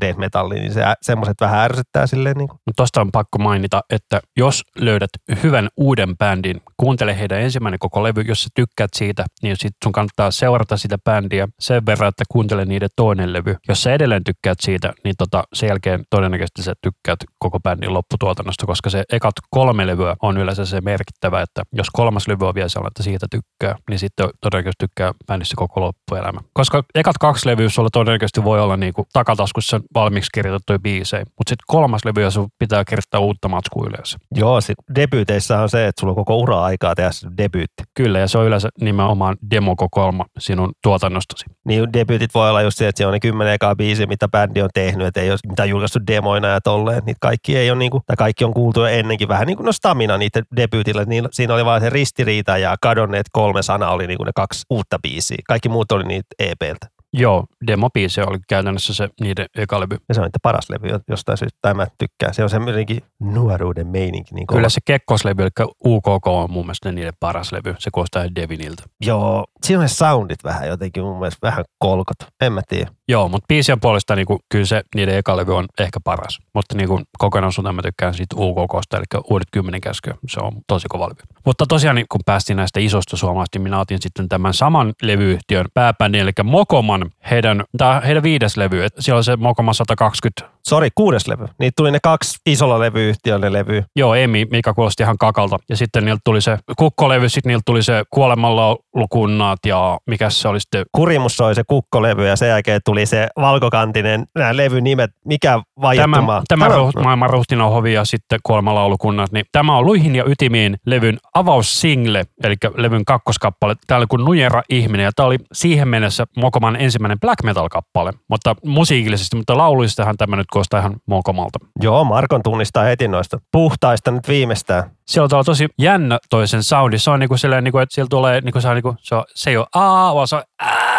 death metalli, niin se, semmoiset vähän ärsyttää silleen. Niin kuin. Tuosta on pakko mainita, että jos löydät hyvän uuden bändin, kuuntele heidän ensimmäinen koko levy, jos sä tykkäät siitä, niin sit sun kannattaa seurata sitä bändiä sen verran, että kuuntele niiden toinen levy. Jos sä edelleen tykkäät siitä, niin tota, sen jälkeen todennäköisesti sä tykkäät koko bändin lopputuotannosta, koska se ekat kolme levyä on yleensä se merkittävä, että jos kolmas levy on vielä sellainen, että siitä tykkää, niin sitten todennäköisesti tykkää bändissä koko loppuelämä. Koska ekat kaksi levyä sulla todennäköisesti voi olla niinku takataskussa valmiiksi kirjoitettuja biisejä, mutta sitten kolmas levy, jos pitää kirjoittaa uutta matskua yleensä. Joo, sit debyyteissä on se, että sulla on koko ura aikaa tehdä se debyytti. Kyllä, ja se on yleensä nimenomaan demokokoelma sinun tuotannostasi. Niin debyytit voi olla just se, että se on ne kymmenen ekaa biisiä, mitä bändi on tehnyt, että ei ole mitään julkaistu demoina ja tolleen. Niitä kaikki ei ole niinku, tai kaikki on kuultu jo ennenkin vähän niin kuin no Stamina niiden debyytillä. Niin, siinä oli vain se ristiriita ja kadonneet kolme sanaa oli niinku ne kaksi uutta biisiä. Kaikki muut oli niitä EPltä. Joo, demobiisi oli käytännössä se niiden eka levy. Ja se on niitä paras levy jostain syystä, tai mä tykkään. Se on semmoinenkin nuoruuden meininki. Niin Kyllä se Kekkoslevy, eli UKK on mun mielestä niiden paras levy. Se kuulostaa Deviniltä. Joo, siinä on ne soundit vähän jotenkin mun mielestä vähän kolkot. En mä tiedä. Joo, mutta biisien puolesta niin kuin, kyllä se niiden eka levy on ehkä paras. Mutta niin kuin, kokonaisuutena mä tykkään siitä UKKsta, eli Uudet kymmenen käskyä. Se on tosi kova levy. Mutta tosiaan, niin kun päästiin näistä isosta suomalaisista, niin minä otin sitten tämän saman levyyhtiön pääbändin, eli Mokoman, heidän, tämä heidän viides levy. Siellä on se Mokoma 120 Sori, kuudes levy. Niitä tuli ne kaksi isolla levyyhtiölle levy. Joo, Emi, mikä kuulosti ihan kakalta. Ja sitten niiltä tuli se kukkolevy, sitten niiltä tuli se kuolemalla lukunnat ja mikä se oli sitten? Kurimus oli se kukkolevy ja sen jälkeen tuli se valkokantinen, nämä levynimet, mikä vaiettumaa. Tämä, tämä, tämä maailman ja sitten kuolemalla lukunnat, niin tämä on Luihin ja Ytimiin levyn avaussingle, eli levyn kakkoskappale. Täällä kuin Nujera ihminen ja tämä oli siihen mennessä Mokoman ensimmäinen black metal kappale, mutta musiikillisesti, mutta lauluistahan tämä nyt kuulostaa ihan mokomalta. Joo, Markon tunnistaa heti noista puhtaista nyt viimeistään. Siellä on tosi jännä toisen soundi. Se on niinku silleen, niinku, että siellä tulee, niinku, se, on, niinku, se, on, se ei ole aa, vaan se on ää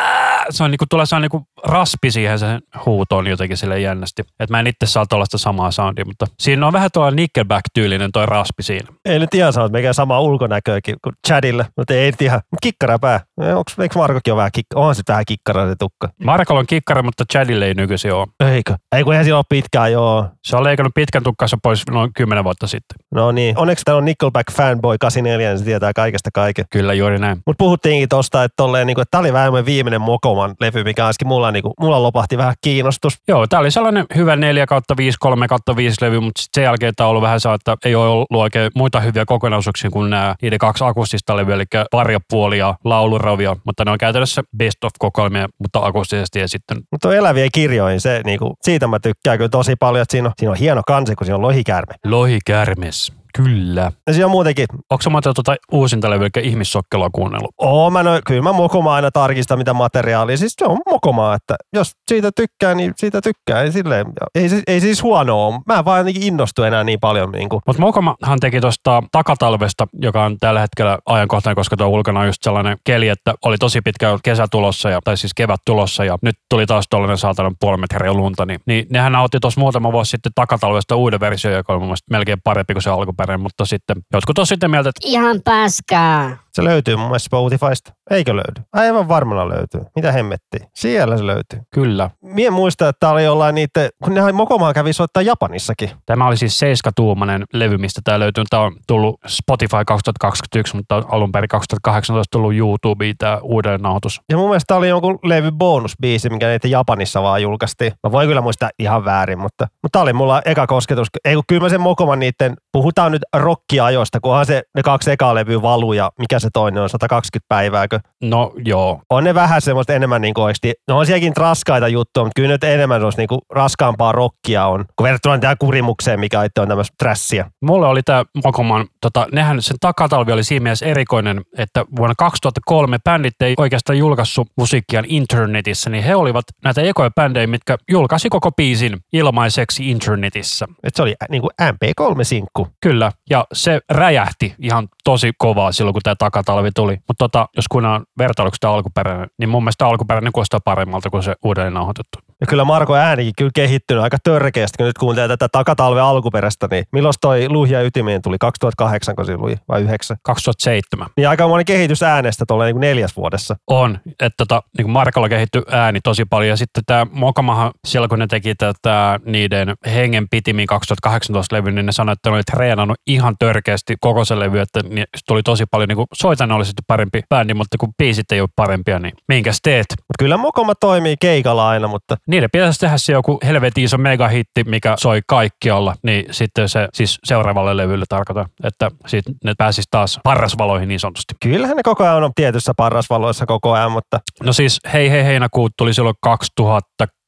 se on niinku, tulee se on niinku raspi siihen sen huutoon jotenkin sille jännästi. Että mä en itse saa tuollaista samaa soundia, mutta siinä on vähän tuolla Nickelback-tyylinen toi raspi siinä. Ei nyt ihan saa, että mikä sama ulkonäköäkin kuin Chadille, mutta ei nyt ihan. Kikkara pää. Onks, eikö Markokin ole vähän kikkara? Onhan se vähän kikkara se tukka. Markolla on kikkara, mutta Chadille ei nykyisin ole. Eikö? Ei kun eihän siinä ole pitkään, joo. Se on leikannut pitkän tukkansa pois noin kymmenen vuotta sitten. No niin. Onneksi täällä on Nickelback fanboy 84, niin se tietää kaikesta kaiken. Kyllä, juuri näin. Mutta puhuttiinkin tosta, että, tolleen, niin kuin, että tämä oli vähän viimeinen Mokoman levy, mikä olisikin mulla, niin kuin, mulla lopahti vähän kiinnostus. Joo, tämä oli sellainen hyvä 4 kautta 5, 3 kautta 5 levy, mutta sitten sen jälkeen tämä on ollut vähän saa, että ei ole ollut oikein muita hyviä kokonaisuuksia kuin nämä niiden kaksi akustista levyä, eli parjapuolia, lauluravia, mutta ne on käytännössä best of kokoelmia, mutta akustisesti ja sitten. Mutta eläviä kirjoihin, se, niin kuin, siitä mä tykkään kyllä tosi paljon, että siinä on, siinä on hieno kansi, kun siinä on lohikäärme. Lohikäärmes. Kyllä. Ja siinä on muutenkin. Onko sä tuota uusinta levyä, eli ihmissokkelua kuunnellut? Oo, mä no, kyllä mä Mokoma aina tarkistan mitä materiaalia. Siis se on Mokomaa, että jos siitä tykkää, niin siitä tykkää. Ei, silleen, ei, ei siis huonoa. Mä en vaan jotenkin innostu enää niin paljon. Niin. Mutta Mokomahan teki tuosta takatalvesta, joka on tällä hetkellä ajankohtainen, koska tuo ulkona on just sellainen keli, että oli tosi pitkä kesä tulossa, ja, tai siis kevät tulossa, ja nyt tuli taas tuollainen saatanan puoli metriä lunta. Niin, niin nehän otti tuossa muutama vuosi sitten takatalvesta uuden versio, joka on mun melkein parempi kuin se alkuperäinen alkuperäinen, mutta sitten jotkut on sitten mieltä, että ihan paskaa. Se löytyy mun mielestä Spotifysta. Eikö löydy? Aivan varmana löytyy. Mitä hemmettiin? Siellä se löytyy. Kyllä. Mie muista, että tää oli jollain niitä, kun nehän Mokomaa kävi soittaa Japanissakin. Tämä oli siis 7-tuumainen levy, mistä tämä löytyy. Tämä on tullut Spotify 2021, mutta alun perin 2018 tullut YouTubeen tämä uudelleen nauhoitus. Ja mun mielestä tää oli jonkun levy bonusbiisi, mikä niitä Japanissa vaan julkaistiin. Mä voin kyllä muistaa ihan väärin, mutta, mutta tää oli mulla eka kosketus. Ei kun kyllä mä sen Mokoman niitten, puhutaan nyt rockiajoista, kunhan se ne kaksi ekaa levyä valuu ja mikä se toinen on, 120 päivääkö. No joo, On ne vähän semmoista enemmän niin oikeasti, no on sielläkin raskaita juttuja, mutta kyllä nyt enemmän olisi niin kuin raskaampaa rockia on, kun verrattuna tähän kurimukseen, mikä itse on tämmöistä trassia. Mulle oli tämä Mokoman, tota, nehän sen takatalvi oli siinä mielessä erikoinen, että vuonna 2003 bändit ei oikeastaan julkaissut musiikkiaan internetissä, niin he olivat näitä ekoja bändejä, mitkä julkaisi koko biisin ilmaiseksi internetissä. Et se oli niin kuin MP3-sinkku. Kyllä, ja se räjähti ihan tosi kovaa silloin, kun tämä takatalvi tuli. Mutta tota, jos kuunnellaan vertailuksi tämä alkuperäinen, niin mun mielestä alkuperäinen kuulostaa paremmalta kuin se uudelleen nauhoitettu. Ja kyllä Marko äänikin kyllä kehittynyt aika törkeästi, kun nyt kuuntelee tätä takatalven alkuperäistä, niin milloin toi Luhja ytimeen tuli? 2008, kun se vai 9? 2007 Niin aika monen kehitys äänestä tuolla niin neljäs vuodessa. on, että tota, niin kuin Markolla kehittyi ääni tosi paljon. Ja sitten tämä Mokamahan, siellä kun ne teki tätä niiden hengen pitimiin 2018 levy, niin ne sanoi, että ne oli treenannut ihan törkeästi koko se levy, että niin tuli tosi paljon niin kuin soitannollisesti parempi bändi, mutta kun biisit ei ole parempia, niin minkäs teet? Mutta kyllä Mokoma toimii keikalla aina, mutta Niiden pitäisi tehdä se joku helvetin iso megahitti, mikä soi kaikkialla, niin sitten se siis seuraavalle levylle tarkoittaa, että sitten ne pääsisi taas parrasvaloihin niin sanotusti. kyllähän ne koko ajan on tietyssä parrasvaloissa koko ajan, mutta No siis Hei Hei Heinäkuut tuli silloin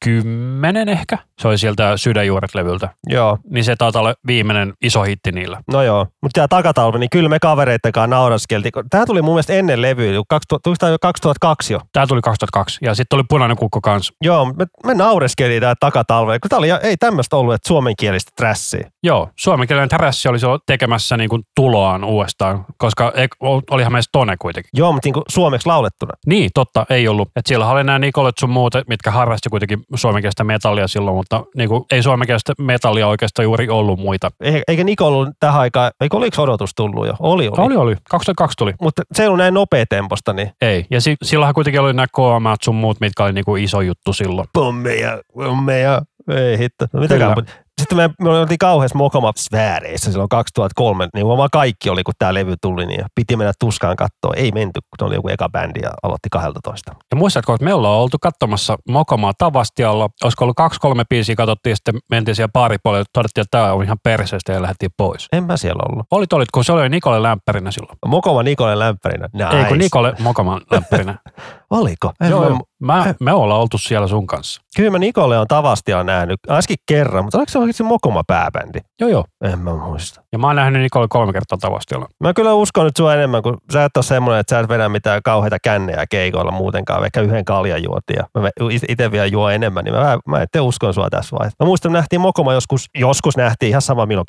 2010 ehkä. Se oli sieltä Sydänjuuret-levyltä. joo, Niin se taitaa olla viimeinen iso hitti niillä. no joo. Mutta tämä takatalvi, niin kyllä me kavereitten kanssa nauraskeltiin. Tämä tuli mun mielestä ennen levyä, 2000, tuliko tää jo 2002 jo? Tämä tuli 2002 ja sitten oli Punainen kukko kanssa. Joo, me, me naureskeltiin tää takatalve, kun tää oli, ei tämmöistä ollut, että suomenkielistä trässiä. Joo, suomenkielinen trässi oli tekemässä niin kuin tuloaan uudestaan, koska ei, olihan meistä Tone kuitenkin. Joo, mutta niin suomeksi laulettuna. Niin, totta, ei ollut. Et siellä oli nämä Nikolet sun muut, mitkä harrasti kuitenkin suomenkielistä metallia silloin, mutta niin kuin, ei suomenkielistä metallia oikeastaan juuri ollut muita. Eikä, eikä Niko ollut tähän aikaan, eikö oliko odotus tullut jo? Oli, oli. Oli, oli. 2002 tuli. Mutta se ei ollut näin nopea temposta, niin Ei. Ja si- silloinhan kuitenkin oli nämä KM sun muut, mitkä oli niinku iso juttu silloin. pommeja, pommeja, ei hitto. No, mitäkään, sitten me, me oltiin kauheassa mokoma sfääreissä silloin 2003, niin varmaan kaikki oli, kun tämä levy tuli, niin piti mennä tuskaan katsoa. Ei menty, kun se oli joku eka bändi ja aloitti 12. Ja muistatko, että me ollaan oltu katsomassa Mokomaa Tavastialla. Olisiko ollut kaksi-kolme biisiä, katsottiin sitten mentiin siellä baaripuolelle, todettiin, että tämä on ihan perseestä ja lähdettiin pois. En mä siellä ollut. Olit, olit, kun se oli Nikole lämpärinä silloin. Mokoma Nikolen lämpärinä. Nice. Ei kun Nikole Mokoman lämpärinä. Oliko? En joo, mä, joo. Mä, me ollaan oltu siellä sun kanssa. Kyllä mä Nikolle on Tavastia nähnyt, ainakin kerran, mutta oliko se oikeasti Mokoma pääbändi? Joo, joo. En mä muista. Ja mä oon nähnyt Nikole kolme kertaa Tavastialla. Mä kyllä uskon nyt sua enemmän, kun sä et ole semmoinen, että sä et vedä mitään kauheita kännejä keikoilla muutenkaan, ehkä yhden kaljan juotin ja mä itse vielä juo enemmän, niin mä, mä ette uskon sua tässä vaiheessa. Mä muistan, nähtiin Mokoma joskus, joskus nähtiin ihan sama milloin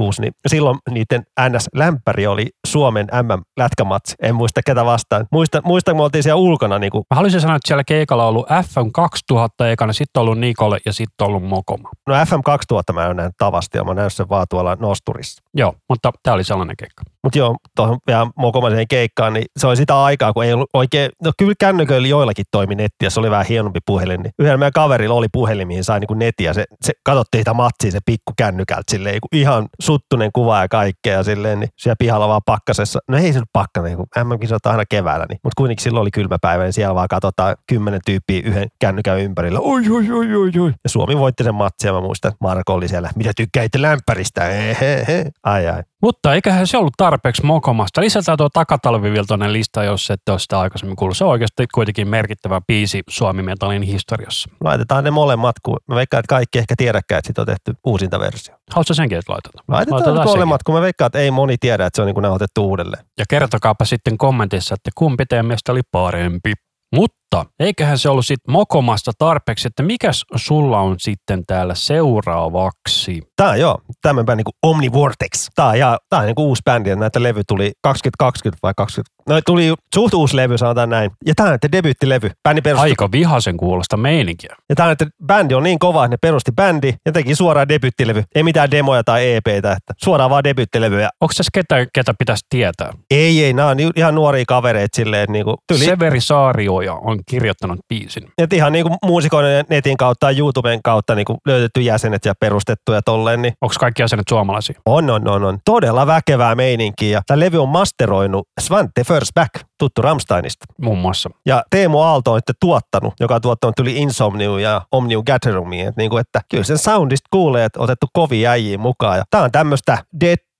2004-2006, niin silloin niiden NS-lämpäri oli Suomen MM-lätkämatsi. En muista ketä vastaan. Muista, muista kun me oltiin siellä ulkona, niin kuin, Mä haluaisin sanoa, että siellä keikalla on ollut FM 2000 ekana, sitten on ollut Nikole ja sitten on ollut Mokoma. no FM 2000 mä en ole nähnyt tavasti ja mä nähnyt sen vaan tuolla Nosturissa. Joo, mutta tämä oli sellainen keikka. Mutta joo, tuohon vielä mokomaiseen keikkaan, niin se oli sitä aikaa, kun ei ollut oikein, no kyllä kännyköillä joillakin toimi netti, ja se oli vähän hienompi puhelin, niin yhdellä meidän kaverilla oli puhelin, mihin sai niinku netti, ja se, se katsottiin sitä matsia, se pikku kännykältä, silleen kun ihan suttunen kuva ja kaikkea, ja silleen, niin siellä pihalla vaan pakkasessa, no ei se nyt pakkanen, kun MM-kisat aina keväällä, niin, mutta kuitenkin silloin oli kylmä päivä, niin siellä vaan katsotaan kymmenen tyyppiä yhden kännykän ympärillä, oi, oi, oi, oi, oi. Ja Suomi voitti sen matsin, ja mä muistan, Marko oli siellä, mitä tykkäitte lämpäristä, Ehehe. ai ai. Mutta eiköhän se ollut tarpeeksi mokomasta. Lisätään tuo takatalvi vielä tuonne listaan, jos ette ole sitä aikaisemmin kuullut. Se on oikeasti kuitenkin merkittävä biisi Suomi Metalin historiassa. Laitetaan ne molemmat, kun mä veikkaan, että kaikki ehkä tiedäkään, että siitä on tehty uusinta versio. Haluatko senkin, että laitetaan? Laitetaan, Laitetaan molemmat, kun mä veikkaan, että ei moni tiedä, että se on niin kuin nauhoitettu uudelleen. Ja kertokaapa sitten kommentissa, että kumpi teidän mielestä oli parempi. Mutta Mutta eiköhän se ollut sitten mokomasta tarpeeksi, että mikäs sulla on sitten täällä seuraavaksi? Tää on joo, tämmöinen niin kuin Omnivortex. Tää ja, tää on niin kuin uusi bändi, että näitä levy tuli 2020 vai 20. No tuli suht uusi levy, sanotaan näin. Ja tää on näiden debyyttilevy. Bändi perusti, Aika vihasen kuulosta meininkiä. ja tää on näiden, bändi on niin kova, että ne perusti bändi ja teki suoraan debyyttilevy. Ei mitään demoja tai EPtä, että suoraan vaan debyyttilevyjä. Onko se ketä, ketä pitäisi tietää? Ei, ei, nämä on ihan nuoria kavereita silleen, että niinku, tyli, Severi Saarioja on kirjoittanut biisin. että ihan niinku muusikoiden netin kautta tai YouTuben kautta niinku löydetty jäsenet ja perustettu ja tolleen, niin Onko kaikki jäsenet suomalaisia? on, on, on, on. Todella väkevää meininkiä. Ja tämä levy on masteroinut Svante First Back, tuttu Rammsteinista. Muun muassa. Ja Teemu Aalto on sitten tuottanut, joka on tuottanut tuli Insomnium ja Omnium Gatherumiin. Että, niinku, että kyllä sen soundista kuulee, että otettu kovia äijiä mukaan. Ja tää on tämmöistä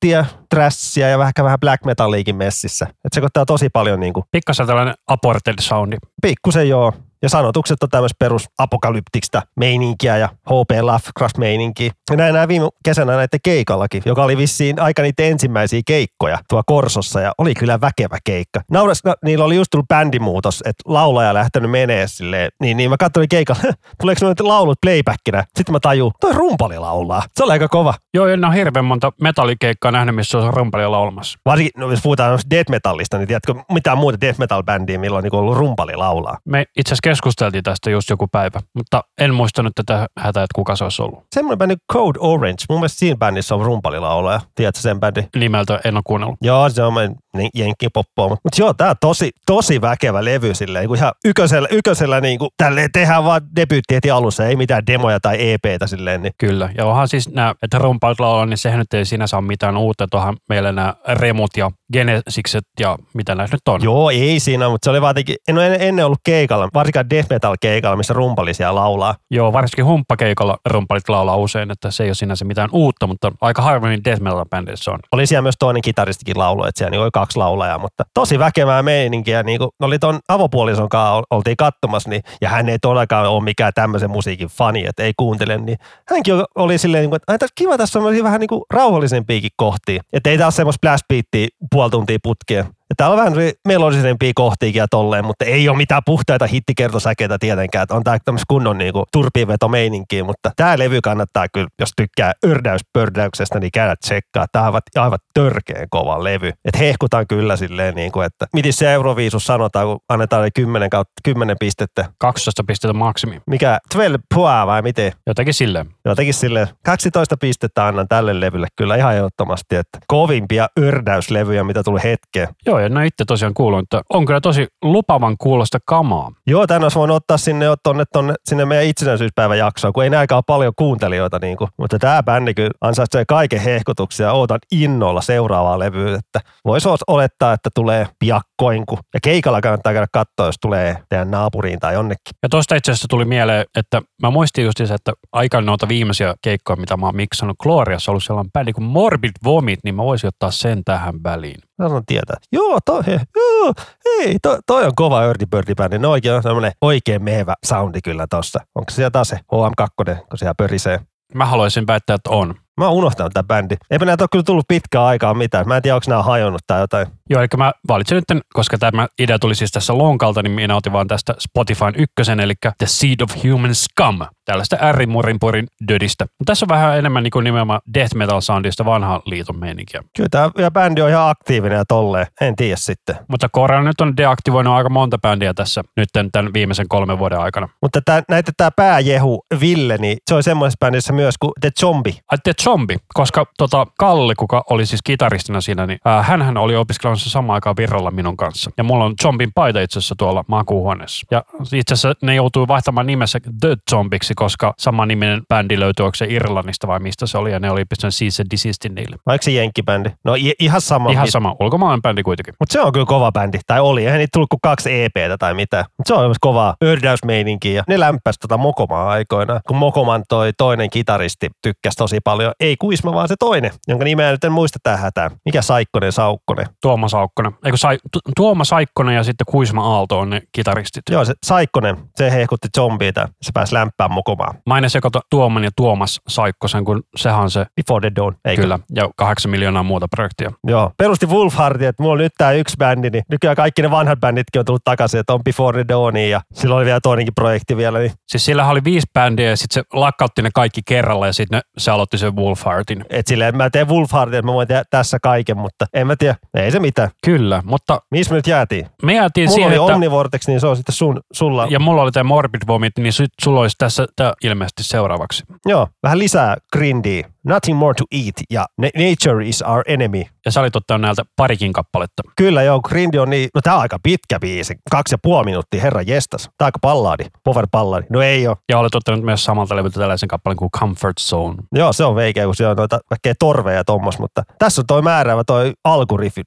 deettiä, trashia ja vähän, vähän black metalliikin messissä. Että se koittaa tosi paljon niinku, Pikkasen tällainen aported soundi. pikkusen joo. Ja sanotukset on tämmöistä perus apokalyptista meininkiä ja HP Lovecraft meininkiä. Ja näin näin viime kesänä näiden keikallakin, joka oli vissiin aika niitä ensimmäisiä keikkoja tuo Korsossa ja oli kyllä väkevä keikka. Nauras, no, niillä oli just tullut bändimuutos, että laulaja lähtenyt menee silleen. Niin, niin mä katsoin keikalla, tuleeko noita laulut playbackina. Sitten mä tajun, toi rumpali laulaa. Se oli aika kova. Joo, en ole hirveän monta metallikeikkaa nähnyt, missä on rumpalia laulamassa. Varsinkin, no, jos puhutaan death metallista, niin tiedätkö mitään muuta death metal bändiä, millä on niin ollut rumpali laulaa. Me itse asiassa keskusteltiin tästä just joku päivä, mutta en muistanut tätä hätää, että kuka se olisi ollut. Semmoinen bändi Code Orange. Mun mielestä siinä bändissä on rumpalilaulaja. Tiedätkö sen bändi? Nimeltä en ole kuunnellut. Joo, se on niin jenkkipoppoa. Mutta mut joo, tää on tosi, tosi väkevä levy silleen. Niin ihan yköisellä, yköisellä niin kuin, tälleen tehdään vaan debyytti heti alussa. Ei mitään demoja tai EPtä silleen. Niin. Kyllä. Ja onhan siis nämä, että rumpailut laulaa, niin sehän nyt ei sinänsä ole mitään uutta. Tuohan meillä nämä remut ja genesikset ja mitä näissä nyt on. Joo, ei siinä, mutta se oli vaan en ole ennen- ennen ollut keikalla, varsinkaan death metal keikalla, missä rumpalisia laulaa. Joo, varsinkin humppakeikolla rumpalit laulaa usein, että se ei ole sinänsä mitään uutta, mutta aika harvemmin death metal bändissä on. Oli siellä myös toinen kitaristikin laulu, että siellä niin oli kaksi laulajaa, mutta tosi väkevää meininkiä. Niin kuin, oli ton avopuolison kanssa ol- oltiin katsomassa, niin, ja hän ei todellakaan ole mikään tämmöisen musiikin fani, että ei kuuntele, niin hänkin oli silleen, niin kuin, että "Ai, tässä kiva, tässä on vähän niin kuin rauhallisempiakin kohtia. Että ei taas semmoista beattiä puoli tuntia putkeen. Ja täällä on vähän melodisempia kohtiakin ja tolleen, mutta ei ole mitään puhtaita hittikertosäkeitä tietenkään. Että on tää tämmöistä kunnon niinku turpiinvetomeininkiä, mutta tämä levy kannattaa kyllä, jos tykkää ördäyspördäyksestä, niin käydä tsekkaa. Tämä on aivan, aivan törkeen kova levy. Et hehkutaan kyllä silleen, niin kuin, että miten se Euroviisus sanotaan, kun annetaan ne 10, kautta, 10 pistettä. 12 pistettä maksimi. Mikä, 12 pois vai miten? Jotenkin silleen. Jotenkin silleen, 12 pistettä annan tälle levylle kyllä ihan ehdottomasti, että kovimpia ördäyslevyjä, mitä tuli hetkeen. Joo, ja no itse tosiaan kuulun, että on kyllä tosi lupavan kuulosta kamaa. Joo, tänään olisi voinut ottaa sinne, tonne, tonne, sinne meidän itsenäisyyspäivän jaksoon, kun ei näinkään paljon kuuntelijoita. Niin kuin. Mutta tämä bändi kyllä ansaitsee kaiken hehkutuksia ja ootan innolla seuraavaa levyä. Että voisi olettaa, että tulee piakkoin, kun, ja keikalla kannattaa käydä katsoa, jos tulee teidän naapuriin tai jonnekin. Ja tuosta itse asiassa tuli mieleen, että mä muistin just se, että aikaan noita viimeisiä keikkoja, mitä mä oon miksannut Gloriassa, on ollut sellainen bändi kuin Morbid Vomit, niin mä voisin ottaa sen tähän väliin. Mä sanon tietää. Joo, toi, he, joo, hei, toi, toi on kova Early Birdi bändi. No oikein on semmoinen oikein mehevä soundi kyllä tossa. Onko siellä taas se HM2, kun siellä pörisee? Mä haluaisin väittää, että on. Mä oon unohtanut tämän bändi. Eipä näitä ole kyllä tullut pitkään aikaa mitään. Mä en tiedä, onko nämä hajonnut tai jotain. Joo, eli mä valitsin nyt, koska tämä idea tuli siis tässä lonkalta, niin minä otin vaan tästä Spotifyn ykkösen, eli The Seed of Human Scum, tällaista ärrimurinpurin dödistä. Mutta tässä on vähän enemmän niin kuin nimenomaan death metal soundista vanhan liiton meininkiä. Kyllä tämä bändi on ihan aktiivinen ja tolleen. En tiedä sitten. Mutta Korea nyt on deaktivoinut aika monta bändiä tässä nyt tämän viimeisen kolmen vuoden aikana. Mutta tää, näitä tämä pääjehu Ville, niin se on semmoisessa bändissä myös kuin The Zombie. Ai The Zombie, koska tota, Kalle, kuka oli siis kitaristina siinä, niin ää, hänhän oli opiskelemassa samaan aikaan virralla minun kanssa. Ja mulla on Zombin paita itse asiassa tuolla makuuhuoneessa. Ja itse asiassa ne joutui vaihtamaan nimessä The Zombiksi, koska sama niminen bändi löytyy, onko se Irlannista vai mistä se oli, ja ne oli pistänyt Cease and Desistin niille. Vaikka se jenkkibändi. No i- ihan sama. Ihan sama, ulkomaalainen bändi kuitenkin. Mutta se on kyllä kova bändi. Tai oli. Eihän niitä tullut kuin kaksi EPtä tai mitään. Mutta se on myös kovaa ördäysmeininkiä. Ja ne lämpäs tota Mokomaa aikoinaan. Kun Mokoman toi toinen kitaristi tykkäsi tosi paljon. Ei Kuisma, vaan se toinen, jonka nimeä nyt en muista tähän hätään. Mikä Saikkonen, Saukkonen? Tuomas Saukkonen. Eikö Sai, Tu- Tuoma Saikkonen ja sitten Kuisma Aalto on ne kitaristit. Joo, se Saikkonen, se hehkutti zombiita. Se pääsi lämpään mukumaan. Mä aina sekoitan Tuoman ja Tuomas Saikkosen, kun sehän on se Before the Dawn, eikö? kyllä. Ja kahdeksan miljoonaa muuta projektia. Joo. Perusti Wolfhardin, että mulla on nyt tää yksi bändi, niin nykyään kaikki ne vanhat bänditkin on tullut takaisin, että on Before the Dawnia ja silloin oli vielä toinenkin projekti vielä, niin Siis sillä oli viisi bändiä ja sitten se lakkautti ne kaikki kerralla ja sitten se aloitti sen Wolfheartin. et silleen mä teen Wolfhardin, että mä voin tehdä tässä kaiken, mutta en mä tiedä, ei se mitään. Kyllä, mutta Missä me nyt jäätiin? me jäätiin Mulla siihen, oli että... Omnivortex, niin se on sitten sun, sulla. Ja mulla oli tämä Morbid Vomit, niin sit sulla olisi tässä tää ilmeisesti seuraavaksi. Joo, vähän lisää grindiä. Nothing more to eat ja Na- Nature is our enemy. Ja sä olit ottanut näiltä parikin kappaletta. Kyllä joo, grindi on niin, no tää on aika pitkä biisi. Kaksi ja puoli minuuttia, herra jestas. Tää on aika palladi, power palladi. No ei oo. Ja olet ottanut myös samalta levyltä tällaisen kappaleen kuin Comfort Zone. Joo, se on veikeä, kun siellä on noita kaikkea torveja ja tommos, mutta tässä on toi määräävä toi alkuriffi.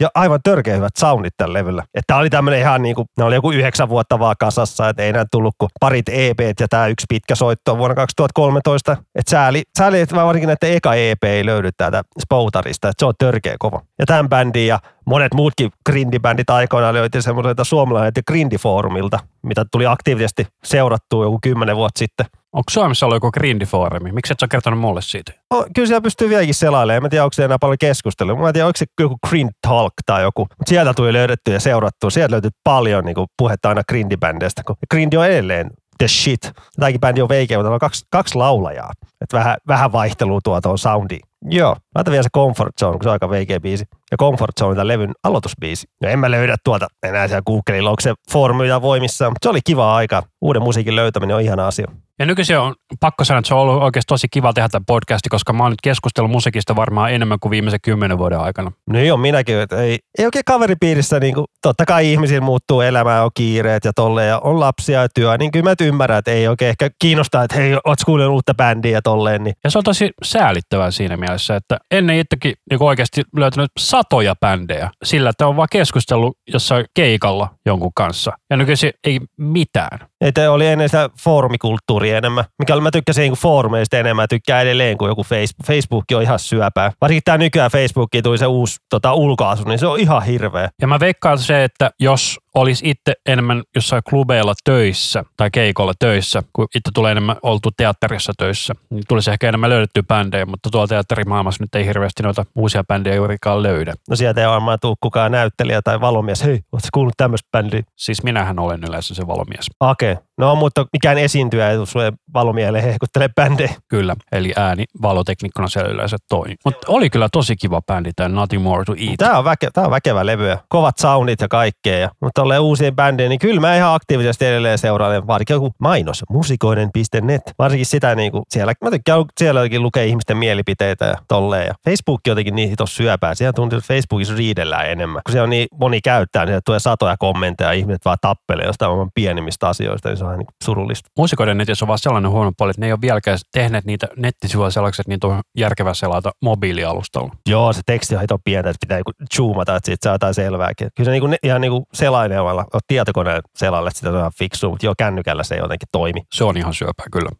Ja aivan törkeä hyvät soundit tällä levyllä. Että tää oli tämmönen ihan niinku, ne oli joku yhdeksän vuotta vaan kasassa, että ei näin tullut kuin parit EPt ja tää yksi pitkä soitto vuonna 2013. Että sääli, sääli, että varsinkin näiden eka EP ei löydy täältä Spoutarista, että se on törkeä kova. Ja tämän bändin ja monet muutkin grindibändit aikoinaan löytyi semmoiselta suomalaiselta grindifoorumilta, mitä tuli aktiivisesti seurattua joku kymmenen vuotta sitten. Onko Suomessa ollut joku grindifoorumi? Miksi et sä kertonut mulle siitä? No, kyllä siellä pystyy vieläkin selailemaan. En mä tiedä, onko se enää paljon keskustelua. Mä en tiedä, onko se joku Grind Talk tai joku. Mutta sieltä tuli löydetty ja seurattu. Sieltä löytyy paljon niin kuin, puhetta aina grindibändeistä. Kun grindi on edelleen the shit. Tämäkin bändi on veikeä, mutta on kaksi, kaksi laulajaa. Että vähän, vähän vaihtelua tuo tuon soundiin. Joo, laita vielä se Comfort Zone, kun se on aika veikeä biisi. Ja Comfort Zone on tämän levyn aloitusbiisi. No en mä löydä tuolta enää siellä Googlella, onko se formyja voimissa. Mutta se oli kiva aika. Uuden musiikin löytäminen on ihana asia. Ja nykyisin on pakko sanoa, että se on ollut oikeasti tosi kiva tehdä tämä podcasti, koska mä oon nyt keskustellut musiikista varmaan enemmän kuin viimeisen kymmenen vuoden aikana. No joo, minäkin. Että ei, ei oikein kaveripiirissä, niin kuin, totta kai ihmisillä muuttuu elämää, on kiireet ja tolleen, ja on lapsia ja työ, niin kyllä mä ymmärrän, että ei oikein ehkä kiinnostaa, että hei, oot kuunnellut uutta bändiä ja tolleen, niin Ja se on tosi säälittävää siinä mielessä, että ennen itsekin niin oikeasti löytänyt satoja bändejä sillä, että on vaan keskustellut jossain keikalla jonkun kanssa. Ja nykyisin ei mitään. Että oli ennen sitä foorumikulttuuria enemmän, mikä mä tykkäsin niin foorumeista enemmän, tykkää edelleen kuin joku Facebook. Facebook on ihan syöpää. Varsinkin tämä nykyään Facebookiin tuli se uusi tota, ulkoasu, niin se on ihan hirveä. Ja mä veikkaan se, että jos olisi itse enemmän jossain klubeilla töissä tai keikolla töissä, kun itse tulee enemmän oltu teatterissa töissä, niin tulisi ehkä enemmän löydetty bändejä, mutta tuolla teatterimaailmassa nyt ei hirveästi noita uusia bändejä juurikaan löydä. No sieltä ei varmaan tule kukaan näyttelijä tai valomies. Hei, ootko kuullut tämmöistä bändiä? Siis minähän olen yleensä se valomies. Okei. Okay. No mutta mikään esiintyjä ei tule sulle valomielle hehkuttele bändejä. Kyllä, eli ääni valoteknikkona siellä yleensä toimii. Mutta oli kyllä tosi kiva bändi tämä Nothing More to Eat. Tämä on, väke, tää on väkevä levy ja kovat soundit ja kaikkea. Ja, mutta tolleen uusien bändejä, niin kyllä mä ihan aktiivisesti edelleen seuraan. Varsinkin joku mainos, musikoiden.net. Varsinkin sitä niin kuin siellä, mä tykkään sielläkin lukee ihmisten mielipiteitä ja tolleen. Ja Facebook jotenkin niin hitos syöpää. Siellä tuntuu, että Facebookissa riidellään enemmän. Kun se on niin moni käyttää, niin tulee satoja kommentteja ja ihmiset vaan tappelee jostain aivan pienimmistä asioista, niin se on ihan niin surullista. Muusikoiden netissä on vaan sellainen huono puoli, että ne ei ole vieläkään tehneet niitä nettisivuja sellaiseksi, että niitä on järkevä selata mobiilialustalla. Joo, se teksti on hito pientä, että pitää niinku zoomata, että siitä saa jotain selvääkin. Kyllä se niinku, ihan niinku selailemalla, oot tietokoneen selalle, sitä on fiksu, mutta joo, kännykällä se ei jotenkin toimi. Se on ihan syöpää kyllä.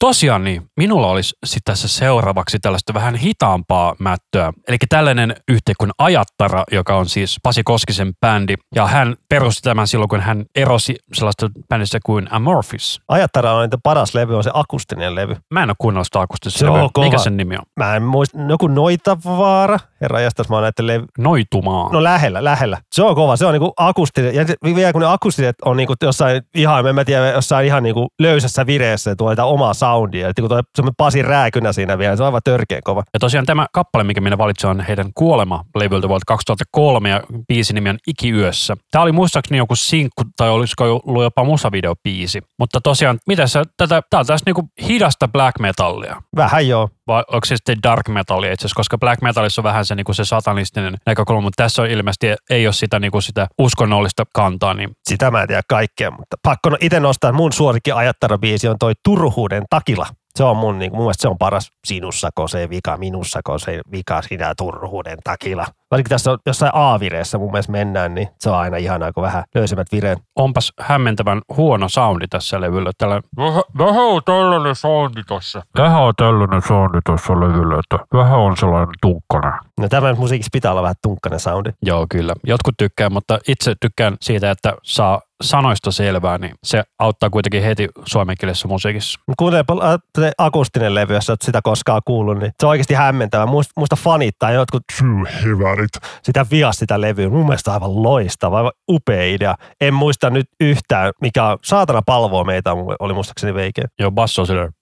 Tosiaan niin, minulla olisi sitten tässä seuraavaksi tällaista vähän hitaampaa mättöä. Eli tällainen yhtiö kuin Ajattara, joka on siis Pasi Koskisen bändi. Ja hän perusti tämän silloin, kun hän erosi sellaista bändistä kuin Amorphis. Ajattara on, että paras levy on se akustinen levy. Mä en ole kuunnellut sitä akustista. Levyä. Mikä sen nimi on? Mä en muista, joku Noitavaara, herra jästäs, mä oon näiden levy. Noitumaa. No lähellä, lähellä. Se on kova, se on niinku akustinen. Ja vielä kun ne akustiset on niinku jossain ihan, en mä tiedä, jossain ihan niinku löysässä vireessä, tuo jotain omaa soundia. Että kun semmoinen Pasi Rääkynä siinä vielä, se on aivan törkeän kova. Ja tosiaan tämä kappale, mikä minä valitsin, on heidän Kuolema-levyltä vuodelta 2003 ja biisin nimi on Ikiyössä. Tämä oli muistaakseni joku sinkku tai olisiko ollut jopa musavideobiisi. Mutta tosiaan, mitä sä, tätä, tää on taas niinku hidasta black metallia. Vähän joo. Vai onko se sitten dark metallia itse asiassa, koska black metalissa on vähän se, niinku se satanistinen näkökulma, mutta tässä on ilmeisesti ei ole sitä, niinku sitä uskonnollista kantaa, niin Sitä mä en tiedä kaikkea, mutta pakko itse nostaa mun suosikki ajattara biisi on toi Turhuuden takila. Se on mun, niin mun mielestä se on paras sinussako se vika, minussako se vika, sinä turhuuden takilla. Varsinkin tässä on jossain A-vireessä mun mielestä mennään, niin se on aina ihanaa, kun vähän löysemmät vireet. Onpas hämmentävän huono soundi tässä levyllä. Tällä... Vähän, vähän on tällainen soundi tossa. Vähän on tällainen soundi tuossa levyllä, että vähän on sellainen tunkkainen. No tämä musiikissa pitää olla vähän tunkkainen soundi. Joo, kyllä. Jotkut tykkää, mutta itse tykkään siitä, että saa sanoista selvää, niin se auttaa kuitenkin heti suomenkielisessä musiikissa. Kuuntelepa se akustinen levy, jos et sitä koskaan kuullut, niin se on oikeasti hämmentävä. Muista, muista fanittaa jotkut Syyhivärit. sitä vias sitä levyä. Mun mielestä aivan loistava, aivan upea idea. En muista nyt yhtään, mikä on saatana palvoa meitä, oli muistaakseni veikeä. Joo, basso on silleen.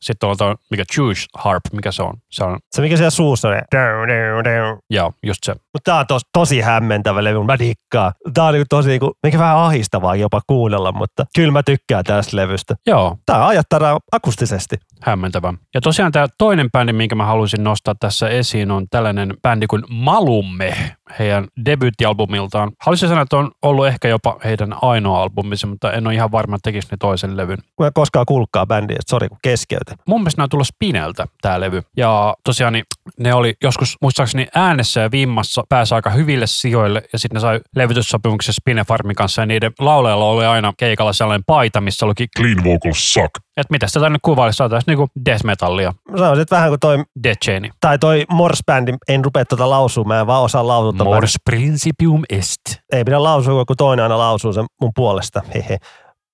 Sitten on tuo, mikä Jewish harp, mikä se on. Se on, Se mikä siellä suussa on, joo, just se. mutta tää on tos, tosi hämmentävä levy, mä dikkaan. Tää on niinku tosi niinku, mikä vähän ahistavaa jopa kuunnella, mutta kyllä mä tykkään tästä levystä. Joo, Tää ajattaa akustisesti. hämmentävä. Ja tosiaan tämä toinen bändi, minkä mä haluaisin nostaa tässä esiin, on tällainen bändi kuin Malumme, heidän debyyttialbumiltaan. Haluaisin sanoa, että on ollut ehkä jopa heidän ainoa albumissa, mutta en ole ihan varma, että tekisi ne toisen levyn. Kun en koskaan kuulkaa bändiä, että sori kun keskeytin. Mun mielestä nämä on tullut Spineltä, tämä levy. Ja tosiaan niin ne oli joskus muistaakseni äänessä ja vimmassa pääsi aika hyville sijoille ja sitten ne sai levytyssopimuksen Spinefarmin kanssa ja niiden laulajalla oli aina keikalla sellainen paita, missä olikin, Clean vocal suck. Että mitä sitä tänne kuvailisi, saataisiin niinku death metallia, sanoisin, että vähän kuin toi, death chaini. tai toi Morse-bändi, en rupea tuota lausua, mä en vaan osaa lausua. Mors principium est. Ei pidä lausua, kun toinen aina lausuu sen mun puolesta. Hehe.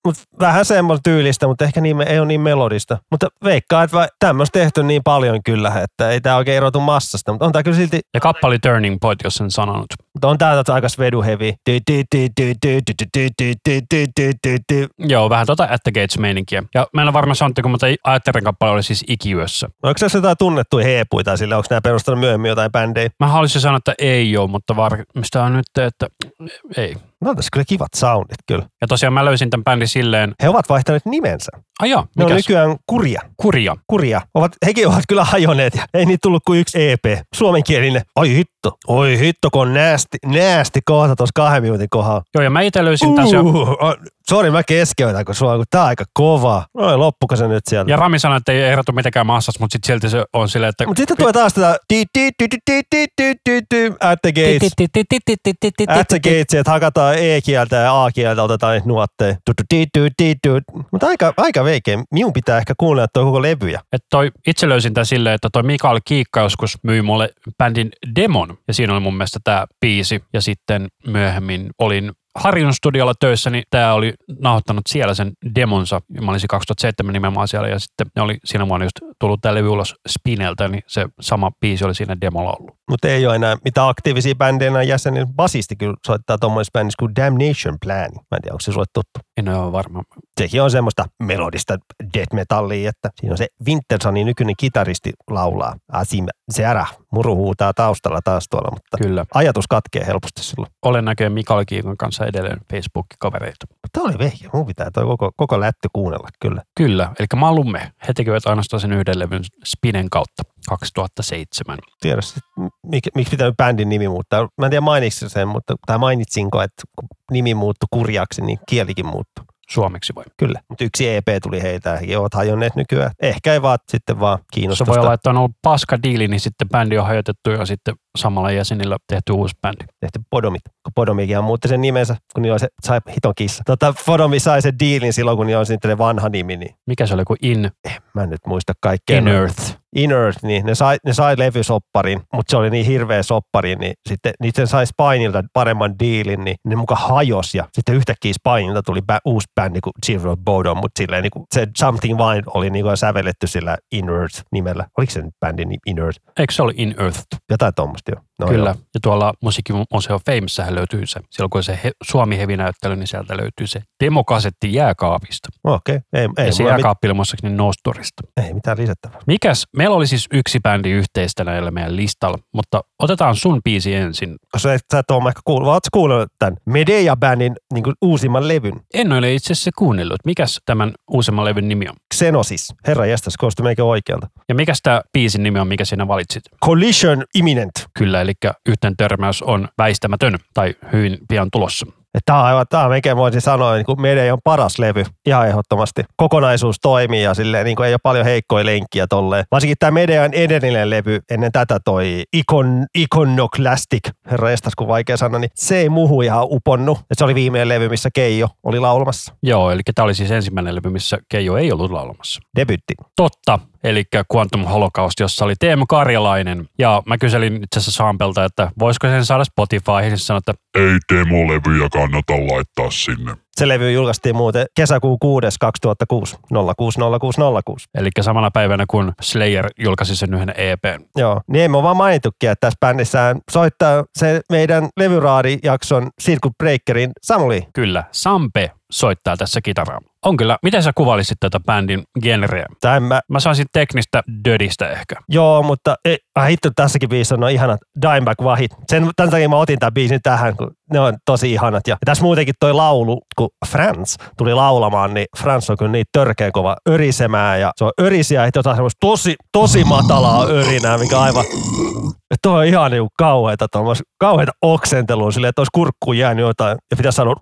Mut vähän semmoista tyylistä, mutta ehkä niin, ei ole niin melodista. Mutta veikkaa, että tämmöistä tehty niin paljon kyllä, että ei tämä oikein erotu massasta. Mutta on tämä kyllä silti, Ja kappali Turning Point, jos sen sanonut. Mutta on tää aika svedu heavy. Joo, vähän tota At the Gates-meininkiä. Ja mä en ole varma Santtiko, mutta Aetterin kappale oli siis ikiyössä. Onko tässä jotain tunnettuja heepuita sille? Onko nämä perustanut myöhemmin jotain bändejä? Mä haluaisin sanoa, että ei joo, mutta varmistaa nyt, että ei. No tässä kyllä kivat soundit kyllä. Ja tosiaan mä löysin tämän bändin silleen. He ovat vaihtaneet nimensä. Ai joo, Ne on nykyään Kurja. Kurja. Kurja. Ovat, hekin ovat kyllä hajoneet ja ei niitä tullut kuin yksi EP. Suomenkielinen. Ai hitto. Oi hitto, kun on näästi, näästi kohta tuossa kahden minuutin kohdalla. Joo, ja mä itse löysin tässä jo, Uh, Sori, mä keskeytän, kun sulla on, kun tää on aika kova. No loppuko se nyt sieltä? Ja Rami sanoi, että ei ehdotu mitenkään massas, mutta sit silti se on silleen, että... Mutta sitten tulee taas tätä at the gates. At the gates, että hakataan E-kieltä ja A-kieltä, otetaan niitä nuotteja. Mutta aika, aika veikeä. Minun pitää ehkä kuunnella toi koko levyjä. Et toi, itse löysin tämän silleen, että toi Mikael Kiikka joskus myi mulle bändin demon. Ja siinä oli mun mielestä tämä biisi. Ja sitten myöhemmin olin Harjun studiolla töissä, niin tämä oli nauhoittanut siellä sen demonsa. Mä olisin 2007 nimenomaan siellä, ja sitten ne oli siinä vuonna just tullut tämä levy ulos Spineltä, niin se sama biisi oli siinä demolla ollut. Mutta ei ole enää mitään aktiivisia bändejä enää jäseniä. Basisti kyllä soittaa tuommoisessa bändissä kuin Damnation Plan. Mä en tiedä, onko se sulle tuttu. En ole varma. Sekin on semmoista melodista death metallia, että siinä on se Wintersonin nykyinen kitaristi laulaa. Asim Zera. Muru huutaa taustalla taas tuolla, mutta Kyllä. ajatus katkee helposti silloin. Olen näköjään Mikael Kiikon kanssa edelleen Facebook-kavereita. Tämä oli vehjä. Mun pitää toi koko, koko lätty kuunnella kyllä. Kyllä, eli Malumme. He tekevät ainoastaan sen yhden levyn Spinen kautta 2007. Tiedä, sit, mik, miksi pitää bändin nimi muuttaa. Mä en tiedä mainitsin sen, mutta tai mainitsinko, että kun nimi muuttui kurjaksi, niin kielikin muuttui. Suomeksi vai? Kyllä, mutta yksi EP tuli heitä he ovat hajonneet nykyään. Ehkä ei vaan sitten vaan Se kiinnostusta. voi olla, että on ollut paska diili, niin sitten bändi on hajotettu ja sitten samalla jäsenillä tehty uusi bändi. tehty Podomit, kun Podomikin muutti sen nimensä, kun niillä oli se, sai hiton kissa. Tota, Podomi sai sen diilin silloin, kun niillä oli sitten vanha nimi, niin Mikä se oli kuin In, mä en nyt muista kaikkea. in Earth? In Earth, niin ne sai, ne sai levysopparin, mutta se oli niin hirveä soppari, niin sitten niiden sai Spinilta paremman diilin, niin ne muka hajos ja sitten yhtäkkiä Spinilta tuli bä, uusi bändi kuin Zero Bodom, mutta silleen niin kuin se Something Wild oli niin kuin sävelletty sillä In Earth nimellä. Oliko se nyt bändin In Earth? Eikö se oli In Earth? Jotain tuommoista viktig. No Kyllä. Joo. Ja tuolla Musiikkimuseo Famessähän löytyy se. Silloin kun se he, Suomi hevi näyttely, niin sieltä löytyy se demokasetti jääkaapista. Okei, okay. ei, ei, ja se mulla mit, jääkaappi oli muistaakseni Nostorista. ei mitään lisättävää. Mikäs? Meillä oli siis yksi bändi yhteistä näillä meidän listalla, mutta otetaan sun biisi ensin. sä, sä et ole ehkä kuullut, ootko kuullut tämän Medea-bändin niin uusimman levyn? En ole itse asiassa kuunnellut. Mikäs tämän uusimman levyn nimi on? Xenosis. Herra jästäs, koostuu meikä oikealta. Ja mikäs tämä biisin nimi on, mikä sinä valitsit? Collision Imminent. Kyllä, eli yhteen törmäys on väistämätön tai hyvin pian tulossa. Tämä on aivan, tämä on melkein voisin sanoa, niin kuin meidän on paras levy, ihan ehdottomasti. Kokonaisuus toimii ja silleen, niin kuin ei ole paljon heikkoja lenkkiä tolleen. Varsinkin tämä Medean edellinen levy, ennen tätä toi Icon, Iconoclastic, herra estas kun vaikea sanoa, niin se ei muhu ihan uponnut. Et se oli viimeinen levy, missä Keijo oli laulamassa. Joo, eli tämä oli siis ensimmäinen levy, missä Keijo ei ollut laulamassa. Debytti. Totta, eli Quantum Holocaust, jossa oli Teemu Karjalainen. Ja mä kyselin itse asiassa Sampelta, että voisiko sen saada Spotifyhin. Se sanoi, että Ei demolevyjä kannata laittaa sinne. Se levy julkaistiin muuten kesäkuun 6. 2006, 060606. eli samana päivänä kun Slayer julkaisi sen yhden E EPn. Joo, niin emme ole vaan mainitukin, että tässä bändissään soittaa se meidän levyraadijakson Circuit Breakerin Samuli. Kyllä, Sampe soittaa tässä kitaraa. On kyllä. Miten sä kuvailisit tätä bändin genreä? En mä, Mä saisin teknistä dödistä ehkä. joo, mutta ei, ah, hitto tässäkin biisissä on ihanat Dimebag Vahit. Sen, tämän takia mä otin tämän biisin tähän, kun ne on tosi ihanat. Ja tässä muutenkin toi laulu, kun Frans tuli laulamaan, niin Frans on kyllä niin törkeän kova örisemään. Ja se on örisiä, että jotain semmoista tosi, tosi matalaa örinää, mikä aivan toi on ihan niinku kauheita, tommoista, kauheita oksentelua silleen, että olisi kurkkuun jäänyt jotain ja pitäisi sanoa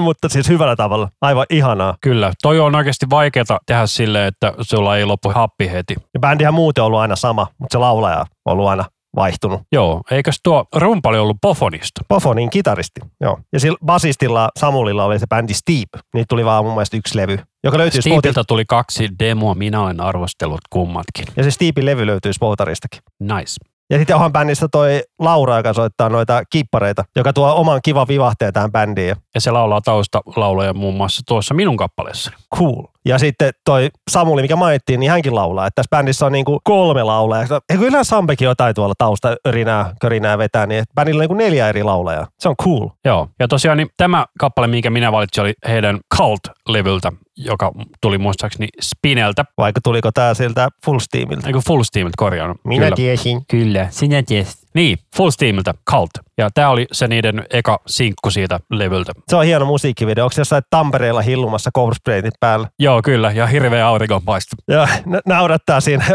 mutta siis hyvällä tavalla. Aivan ihanaa. Kyllä, toi on oikeasti vaikeaa tehdä silleen, että sulla ei loppu happi heti. Ja bändihän muuten on ollut aina sama, mutta se laulaja on ollut aina vaihtunut. Joo, eikös tuo rumpali ollut Pofonista? Pofonin kitaristi, joo. Ja sillä basistilla Samulilla oli se bändi Steep. Niitä tuli vaan mun mielestä yksi levy, joka löytyy Spotify. Steepiltä tuli kaksi demoa, minä olen arvostellut kummatkin. Ja se Steepin levy löytyy Spotaristakin. Nice. Ja sitten onhan bändissä toi Laura, joka soittaa noita kippareita, joka tuo oman kivan vivahteen tähän bändiin. Ja se laulaa taustalauluja muun muassa tuossa minun kappaleessani. cool. Ja sitten toi Samuli, mikä mainittiin, niin hänkin laulaa. Että tässä bändissä on niinku kolme laulajaa. Eikö kyllä Sampekin jotain tuolla tausta örinää, körinää vetää, niin että bändillä on niinku neljä eri laulajaa. Se on cool. Joo, ja tosiaan niin tämä kappale, minkä minä valitsin, oli heidän Cult-levyltä, joka tuli muistaakseni Spineltä, Vaikka tuliko tää siltä Full Steamilta? eikö Full Steamiltä korjannut. Minä Kyllä. tiesin. Kyllä, sinä tiesit. Niin, Full Steamiltä, Cult. Ja tämä oli se niiden eka sinkku siitä levyltä. Se on hieno musiikkivideo. Onko se jossain Tampereella hillumassa coverspraytit päällä? Joo, kyllä, ja hirveä auringonpaisto. Joo, n- naurattaa siinä.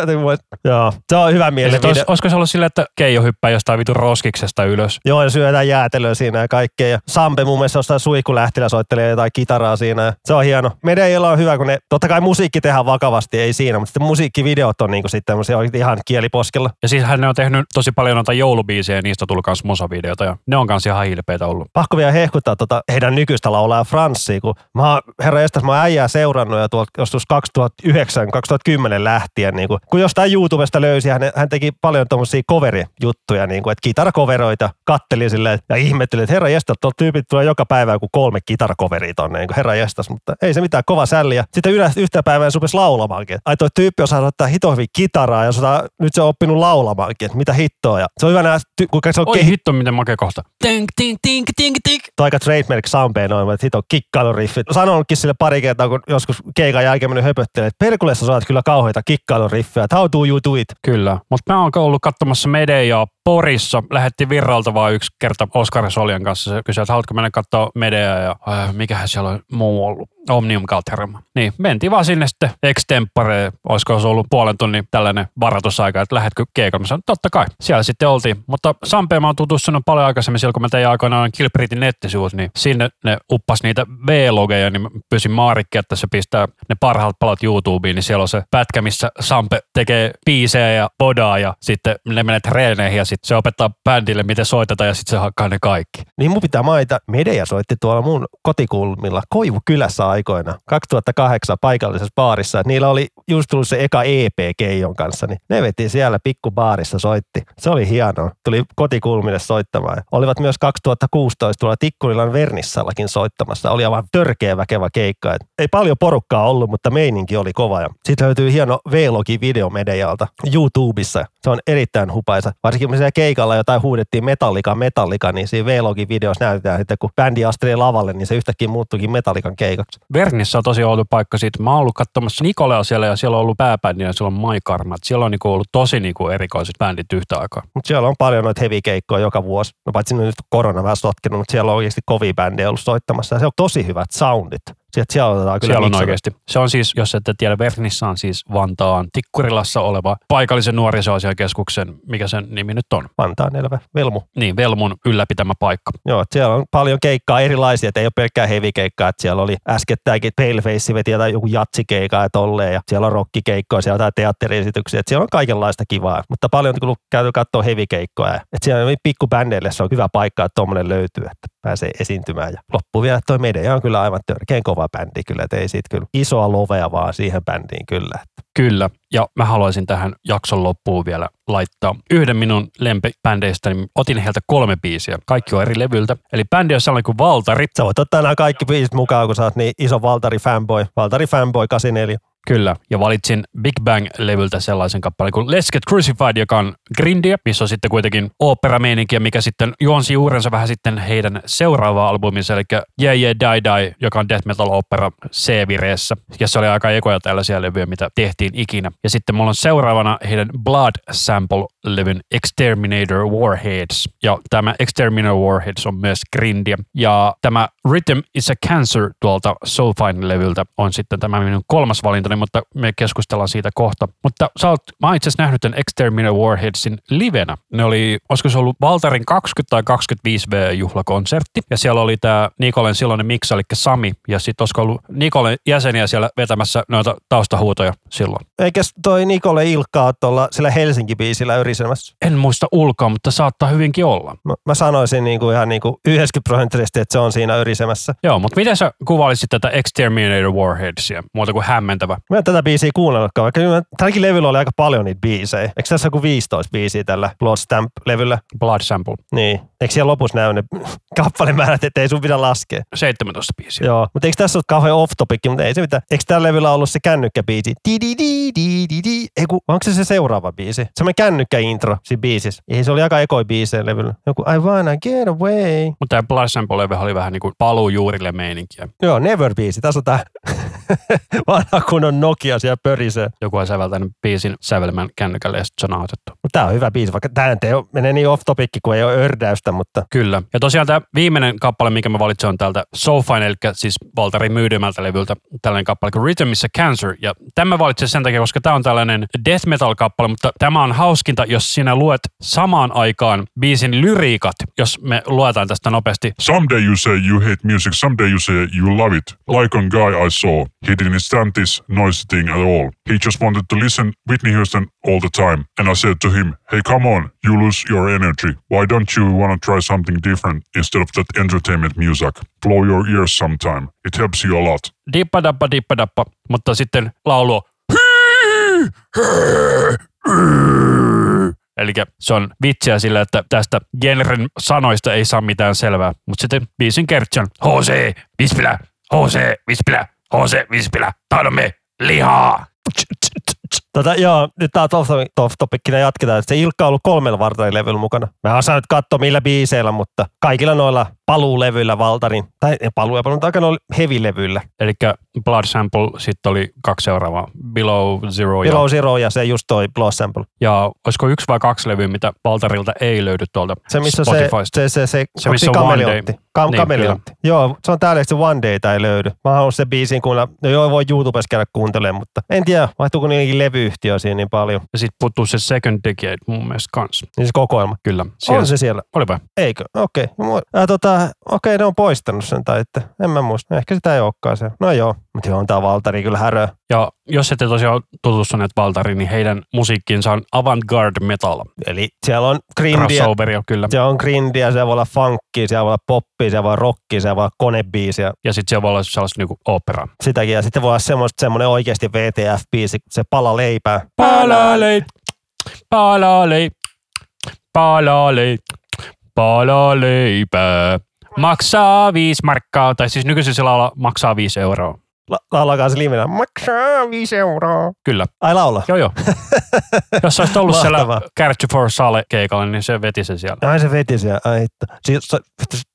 Joo, se on hyvä mieli. olis, olisiko se ollut silleen, että Keijo hyppää jostain vitun roskiksesta ylös? Joo, ja syödään jäätelöä siinä ja kaikkea. Ja Sampe mun mielestä jostain suihkulähtilä soittelee jotain kitaraa siinä. ja Se on hieno. Meidän on hyvä, kun ne, totta kai musiikki tehdään vakavasti, ei siinä, mutta sitten musiikkivideot on niinku sitten ihan kieliposkella. Ja siis hän on tehnyt tosi paljon noita joulubiisejä ja niistä tuli myös musavideoita ja ne on kanssa ihan hilpeitä ollut. Pakko vielä hehkuttaa tota heidän nykyistä laulaa Franssia, kun mä oon, herra Estas, mä oon äijää seurannut jo tuolta joskus 2009-2010 lähtien, niin kun, kun jostain YouTubesta löysi, hän, hän teki paljon tuommoisia coverijuttuja, niin kuin, että kitarakoveroita, katteli silleen ja ihmetteli, että herra Jestas, tuolta tyypit tulee joka päivä joku kolme kitarakoveria tonne, niin kuin herra Jestas, mutta ei se mitään, kova sälli. Ja sitten ylä, yhtä päivää se laulamaankin. Ai toi tyyppi osaa soittaa hito hyvin kitaraa ja sotaa, nyt se on oppinut laulamaankin, että mitä hittoa. Ja se on hyvä nähdä, ty- kuinka se on Oi kehi- hitto, miten makea kohta. Tink, tink, tink, tink, tink. Tuo aika trademark Sampeen noin, että hito kikkailuriffit. Sanonutkin sille pari kertaa, kun joskus keikan jälkeen mennyt höpöttelee, että Perkulessa saat kyllä kauheita kikkailuriffejä, että how do you do it? Kyllä, mutta mä oon ollut katsomassa Medeaa Porissa. Lähetti Virralta vaan yksi kerta Oskar Soljan kanssa. Se kysyi, että haluatko mennä katsoa Medeaa ja äh, mikähän siellä on muu ollut. Omnium Galterma. Niin, mentiin vaan sinne sitten extempore, olisiko se ollut puolen tunnin tällainen varoitusaika, että lähetkö keikalle. Mä totta kai. Siellä sitten oltiin. Mutta Sampeen mä oon tutustunut paljon aikaisemmin silloin, kun mä tein aikoinaan Kilpritin nettisivut, niin sinne ne uppas niitä V-logeja, niin mä pysin maarikki, että se pistää ne parhaat palat YouTubeen, niin siellä on se pätkä, missä Sampe tekee biisejä ja podaa ja sitten ne menee treeneihin ja sitten se opettaa bändille, miten soitetaan ja sitten se hakkaa ne kaikki. Niin mun pitää mainita, Medeja soitti tuolla mun kotikulmilla Koivukylässä aikoina 2008 paikallisessa baarissa. Et niillä oli just tullut se eka EP Keijon kanssa, niin ne veti siellä pikkubaarissa soitti. Se oli hienoa. Tuli kotikulmille soittamaan. Olivat myös 2016 tuolla Tikkurilan Vernissallakin soittamassa. Oli aivan törkeä väkevä keikka. Et ei paljon porukkaa ollut, mutta meininki oli kova. Ja sitten löytyy hieno V-logi video Medejalta YouTubessa. Se on erittäin hupaisa. Varsinkin kun siellä keikalla jotain huudettiin metallika, metallika, niin siinä V-login videossa näytetään, että kun bändi asteli lavalle, niin se yhtäkkiä muuttuikin metallikan keikaksi. Vernissä on tosi outo paikka siitä. Mä oon ollut katsomassa Nikolea siellä ja siellä on ollut pääbändi ja siellä on Maikarma. Siellä on niinku ollut tosi niinku erikoiset bändit yhtä aikaa. Mutta siellä on paljon noita heavy-keikkoja joka vuosi. No paitsi nyt korona vähän sotkenut, mutta siellä on oikeasti kovia bändejä ollut soittamassa. Ja se on tosi hyvät soundit. Sieltä siellä otetaan kyllä Siellä on oikeasti. Se on siis, jos ette tiedä, Vernissa on siis Vantaan Tikkurilassa oleva paikallisen nuorisoasiakeskuksen, mikä sen nimi nyt on. Vantaan elävä Velmu. Niin, Velmun ylläpitämä paikka. Joo, siellä on paljon keikkaa erilaisia, että ei ole pelkkää heavy-keikkaa, että siellä oli äskettäinkin Paleface veti jotain joku jatsikeikkaa ja tolleen, ja siellä on rockikeikkoja, siellä on jotain teatteriesityksiä, että siellä on kaikenlaista kivaa, mutta paljon kun käyty katsoa heavy-keikkoja, että siellä on pikkubändeille se on hyvä paikka, että tuommoinen löytyy, että pääsee esiintymään. Ja loppu vielä, toi meidän on kyllä aivan törkeän kova bändi kyllä, että ei siitä kyllä isoa lovea vaan siihen bändiin kyllä. Kyllä, ja mä haluaisin tähän jakson loppuun vielä laittaa yhden minun lempibändeistä, niin otin heiltä kolme biisiä. Kaikki on eri levyltä. Eli bändi on sellainen kuin Valtari. Sä voit ottaa nämä kaikki biisit mukaan, kun sä oot niin iso Valtari fanboy. Valtari fanboy 84. Kyllä, ja valitsin Big Bang-levyltä sellaisen kappaleen kuin Let's Get Crucified, joka on Grindia, missä on sitten kuitenkin oopperameininkiä, mikä sitten juonsi juurensa vähän sitten heidän seuraavaan albuminsa, eli Yeah Yeah Die Die, joka on death metal opera C-vireessä. Ja se oli aika ekoja tällaisia levyjä, mitä tehtiin ikinä. Ja sitten mulla on seuraavana heidän Blood Sample-levyn Exterminator Warheads. Ja tämä Exterminator Warheads on myös Grindia. Ja tämä Rhythm is a Cancer tuolta So Fine-levyltä on sitten tämä minun kolmas valintani, mutta me keskustellaan siitä kohta. Mutta sä oot, mä oon itse asiassa nähnyt tämän Exterminator Warheadsin livenä. Ne oli, olisiko se ollut Valtarin 20 tai 25 V-juhlakonsertti. Ja siellä oli tämä Nikolen silloinen miksa, eli Sami. Ja sitten olisiko ollut Nikolen jäseniä siellä vetämässä noita taustahuutoja silloin. Eikäs toi Nikole Ilkka ole tuolla sillä Helsinki-biisillä yrisemässä? En muista ulkoa, mutta saattaa hyvinkin olla. Mä, mä sanoisin niin kuin ihan niin kuin 90 prosenttisesti, että se on siinä yrisemässä. Joo, mutta miten sä kuvailisit tätä Exterminator Warheadsia? Muuta kuin hämmentävä. Mä en tätä biisiä kuunnellutkaan, vaikka tälläkin levyllä oli aika paljon niitä biisejä. Eikö tässä joku 15 biisiä tällä Blood Stamp-levyllä? Blood Sample. Niin. Eikö siellä lopussa näy ne kappalemäärät, ettei sun pidä laskea? 17 biisiä. Joo, mutta eikö tässä ole kauhean off topic, mutta ei se mitään. Eikö tällä levyllä ollut se kännykkäbiisi? Di di di di di di. Ei kun, onko se se seuraava biisi? Semmoinen kännykkäintro siinä biisissä. Ei, se oli aika ekoi biisejä levyllä. Joku I wanna get away. Mutta tämä Blood Sample oli vähän niin kuin paluu juurille meininkiä. Joo, Never biisi. Tässä on tää vanha kunnon Nokia siellä pörisee. Joku on säveltänyt biisin sävelmän kännykälle ja sitten se on nauhoitettu. Mutta tää on hyvä biisi, vaikka tää nyt ei ole, menee niin off topic, kun ei ole ördäystä, mutta Kyllä. Ja tosiaan tämä viimeinen kappale, mikä mä valitsin, on täältä So Fine, eli siis Valtarin myydymältä levyltä tällainen kappale kuin Rhythm is a Cancer. Ja tämä valitsin sen takia, koska tämä on tällainen death metal kappale, mutta tämä on hauskinta, jos sinä luet samaan aikaan biisin lyriikat, jos me luetaan tästä nopeasti. Someday you say you hate music, someday you say you love it. Like a guy I saw, he didn't stand this noisy thing at all. He just wanted to listen Whitney Houston all the time. And I said to him, hey come on, you lose your energy. Why don't you want to try something different instead of that entertainment music? Blow your ears sometime. It helps you a lot. Dippadappa, dippadappa, mutta sitten laulu Eli se on vitsiä sillä, että tästä genren sanoista ei saa mitään selvää. Mutta sitten biisin kertsi HC, Vispilä, HC, Vispilä, HC, Vispilä, tahdomme lihaa. Tota, joo, nyt tää on off topickina jatketaan. että Se Ilkka on ollut kolmella Valtarin levyllä mukana. Mä osaan nyt katsoa millä biiseillä, mutta kaikilla noilla paluulevyillä Valtarin, tai paluu ja paluu, mutta aika noilla heavy-levyillä. Eli Blood Sample, sitten oli kaksi seuraavaa, Below Zero ja, Below Zero ja se just toi Blood Sample. ja olisiko yksi vai kaksi levyä, mitä Valtarilta ei löydy tuolta Se missä se, Spotifysta. se, se, se, Se, onko missä on One? Day. Kam, Niin, kameleontti. Joo, se on täällä, se One Day tai ei löydy. Mä haluan se biisin kuunnella. No joo, voi YouTubessa käydä kuuntelemaan, mutta en tiedä, vaihtuuko niidenkin levyyhtiö siinä niin paljon. Ja sitten puuttuu se Second Decade mun mielestä kans. Niin se kokoelma. Kyllä. On se siellä. Olipa. Eikö? Okei. Okay. Äh, tota, okei, ne on poistanut sen tai että, en mä muista. Ehkä sitä ei olekaan se. No joo, mutta joo, on tää Valtari kyllä härö. Ja jos ette tosiaan tutustuneet Valtariin, niin heidän musiikkiinsa on avantgarde metal. Eli siellä on grindiä, Crossoveria kyllä. siellä on grindiä, siellä voi olla funkia, siellä voi olla poppia, siellä voi olla rockia, siellä voi olla konebiisiä, Ja sitten siellä voi olla sellaista niinku operaa. sitäkin. Ja sitten voi olla semmoinen oikeasti VTF-biisi, se pala leipää. Palalei, palalei, palalei, palaleipää. Maksaa viisi markkaa, tai siis nykyisin se laula maksaa viisi euroa. La- laulakaa se livenä. Maksaa viisi euroa. Kyllä. Ai laula. Joo, joo. Jos olisit ollut siellä Mahtavaa. Catch for Sale keikalla, niin se veti se siellä. Ai se veti siellä. Ai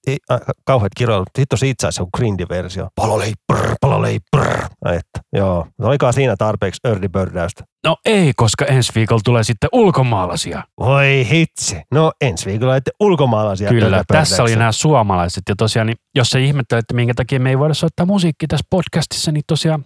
ei, ai, kauheat kiroilut. Sitten siitä saisi joku grindi-versio. Palolei, brr, palolei, brr. Ai että, joo. No Oikaa siinä tarpeeksi early birdäystä. No ei, koska ensi viikolla tulee sitten ulkomaalaisia. Voi hitsi. No ensi viikolla olette ulkomaalaisia. Kyllä, tässä oli nämä suomalaiset. Ja tosiaan, niin jos sä ihmettelet, että minkä takia me ei voida soittaa musiikki tässä podcastissa, niin tosiaan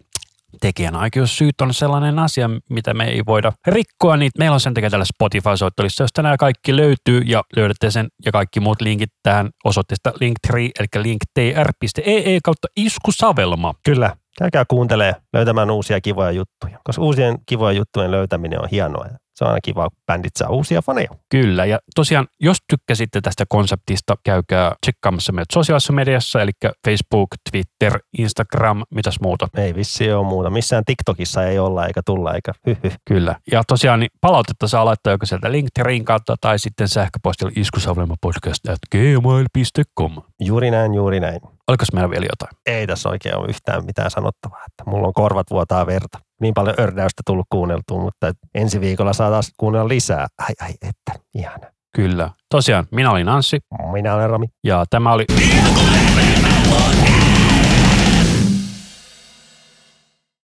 tekijänoikeussyyt on sellainen asia, mitä me ei voida rikkoa, niin meillä on sen takia tällä Spotify-soittolissa, josta nämä kaikki löytyy ja löydätte sen ja kaikki muut linkit tähän osoitteesta linktree, eli linktr.ee kautta iskusavelma. Kyllä. Käykää kuuntelee löytämään uusia kivoja juttuja, koska uusien kivojen juttujen löytäminen on hienoa. Se on aina kiva, kun bändit saa uusia faneja. Kyllä, ja tosiaan, jos tykkäsitte tästä konseptista, käykää tsekkaamassa meidät sosiaalisessa mediassa, eli Facebook, Twitter, Instagram, mitäs muuta. Ei vissi ole muuta. Missään TikTokissa ei olla eikä tulla eikä hyhy. Kyllä. Ja tosiaan niin palautetta saa laittaa joko sieltä Linkterin kautta tai sitten sähköpostilla iskusavlemapodcast.gmail.com. Juuri näin, juuri näin. Oliko meillä vielä jotain? Ei tässä oikein ole yhtään mitään sanottavaa. Että mulla on korvat vuotaa verta. Niin paljon ördäystä tullut kuunneltua, mutta ensi viikolla saa taas kuunnella lisää. Ai ai, että ihana. Kyllä. Tosiaan, minä olin Anssi Minä olen Rami. ja tämä oli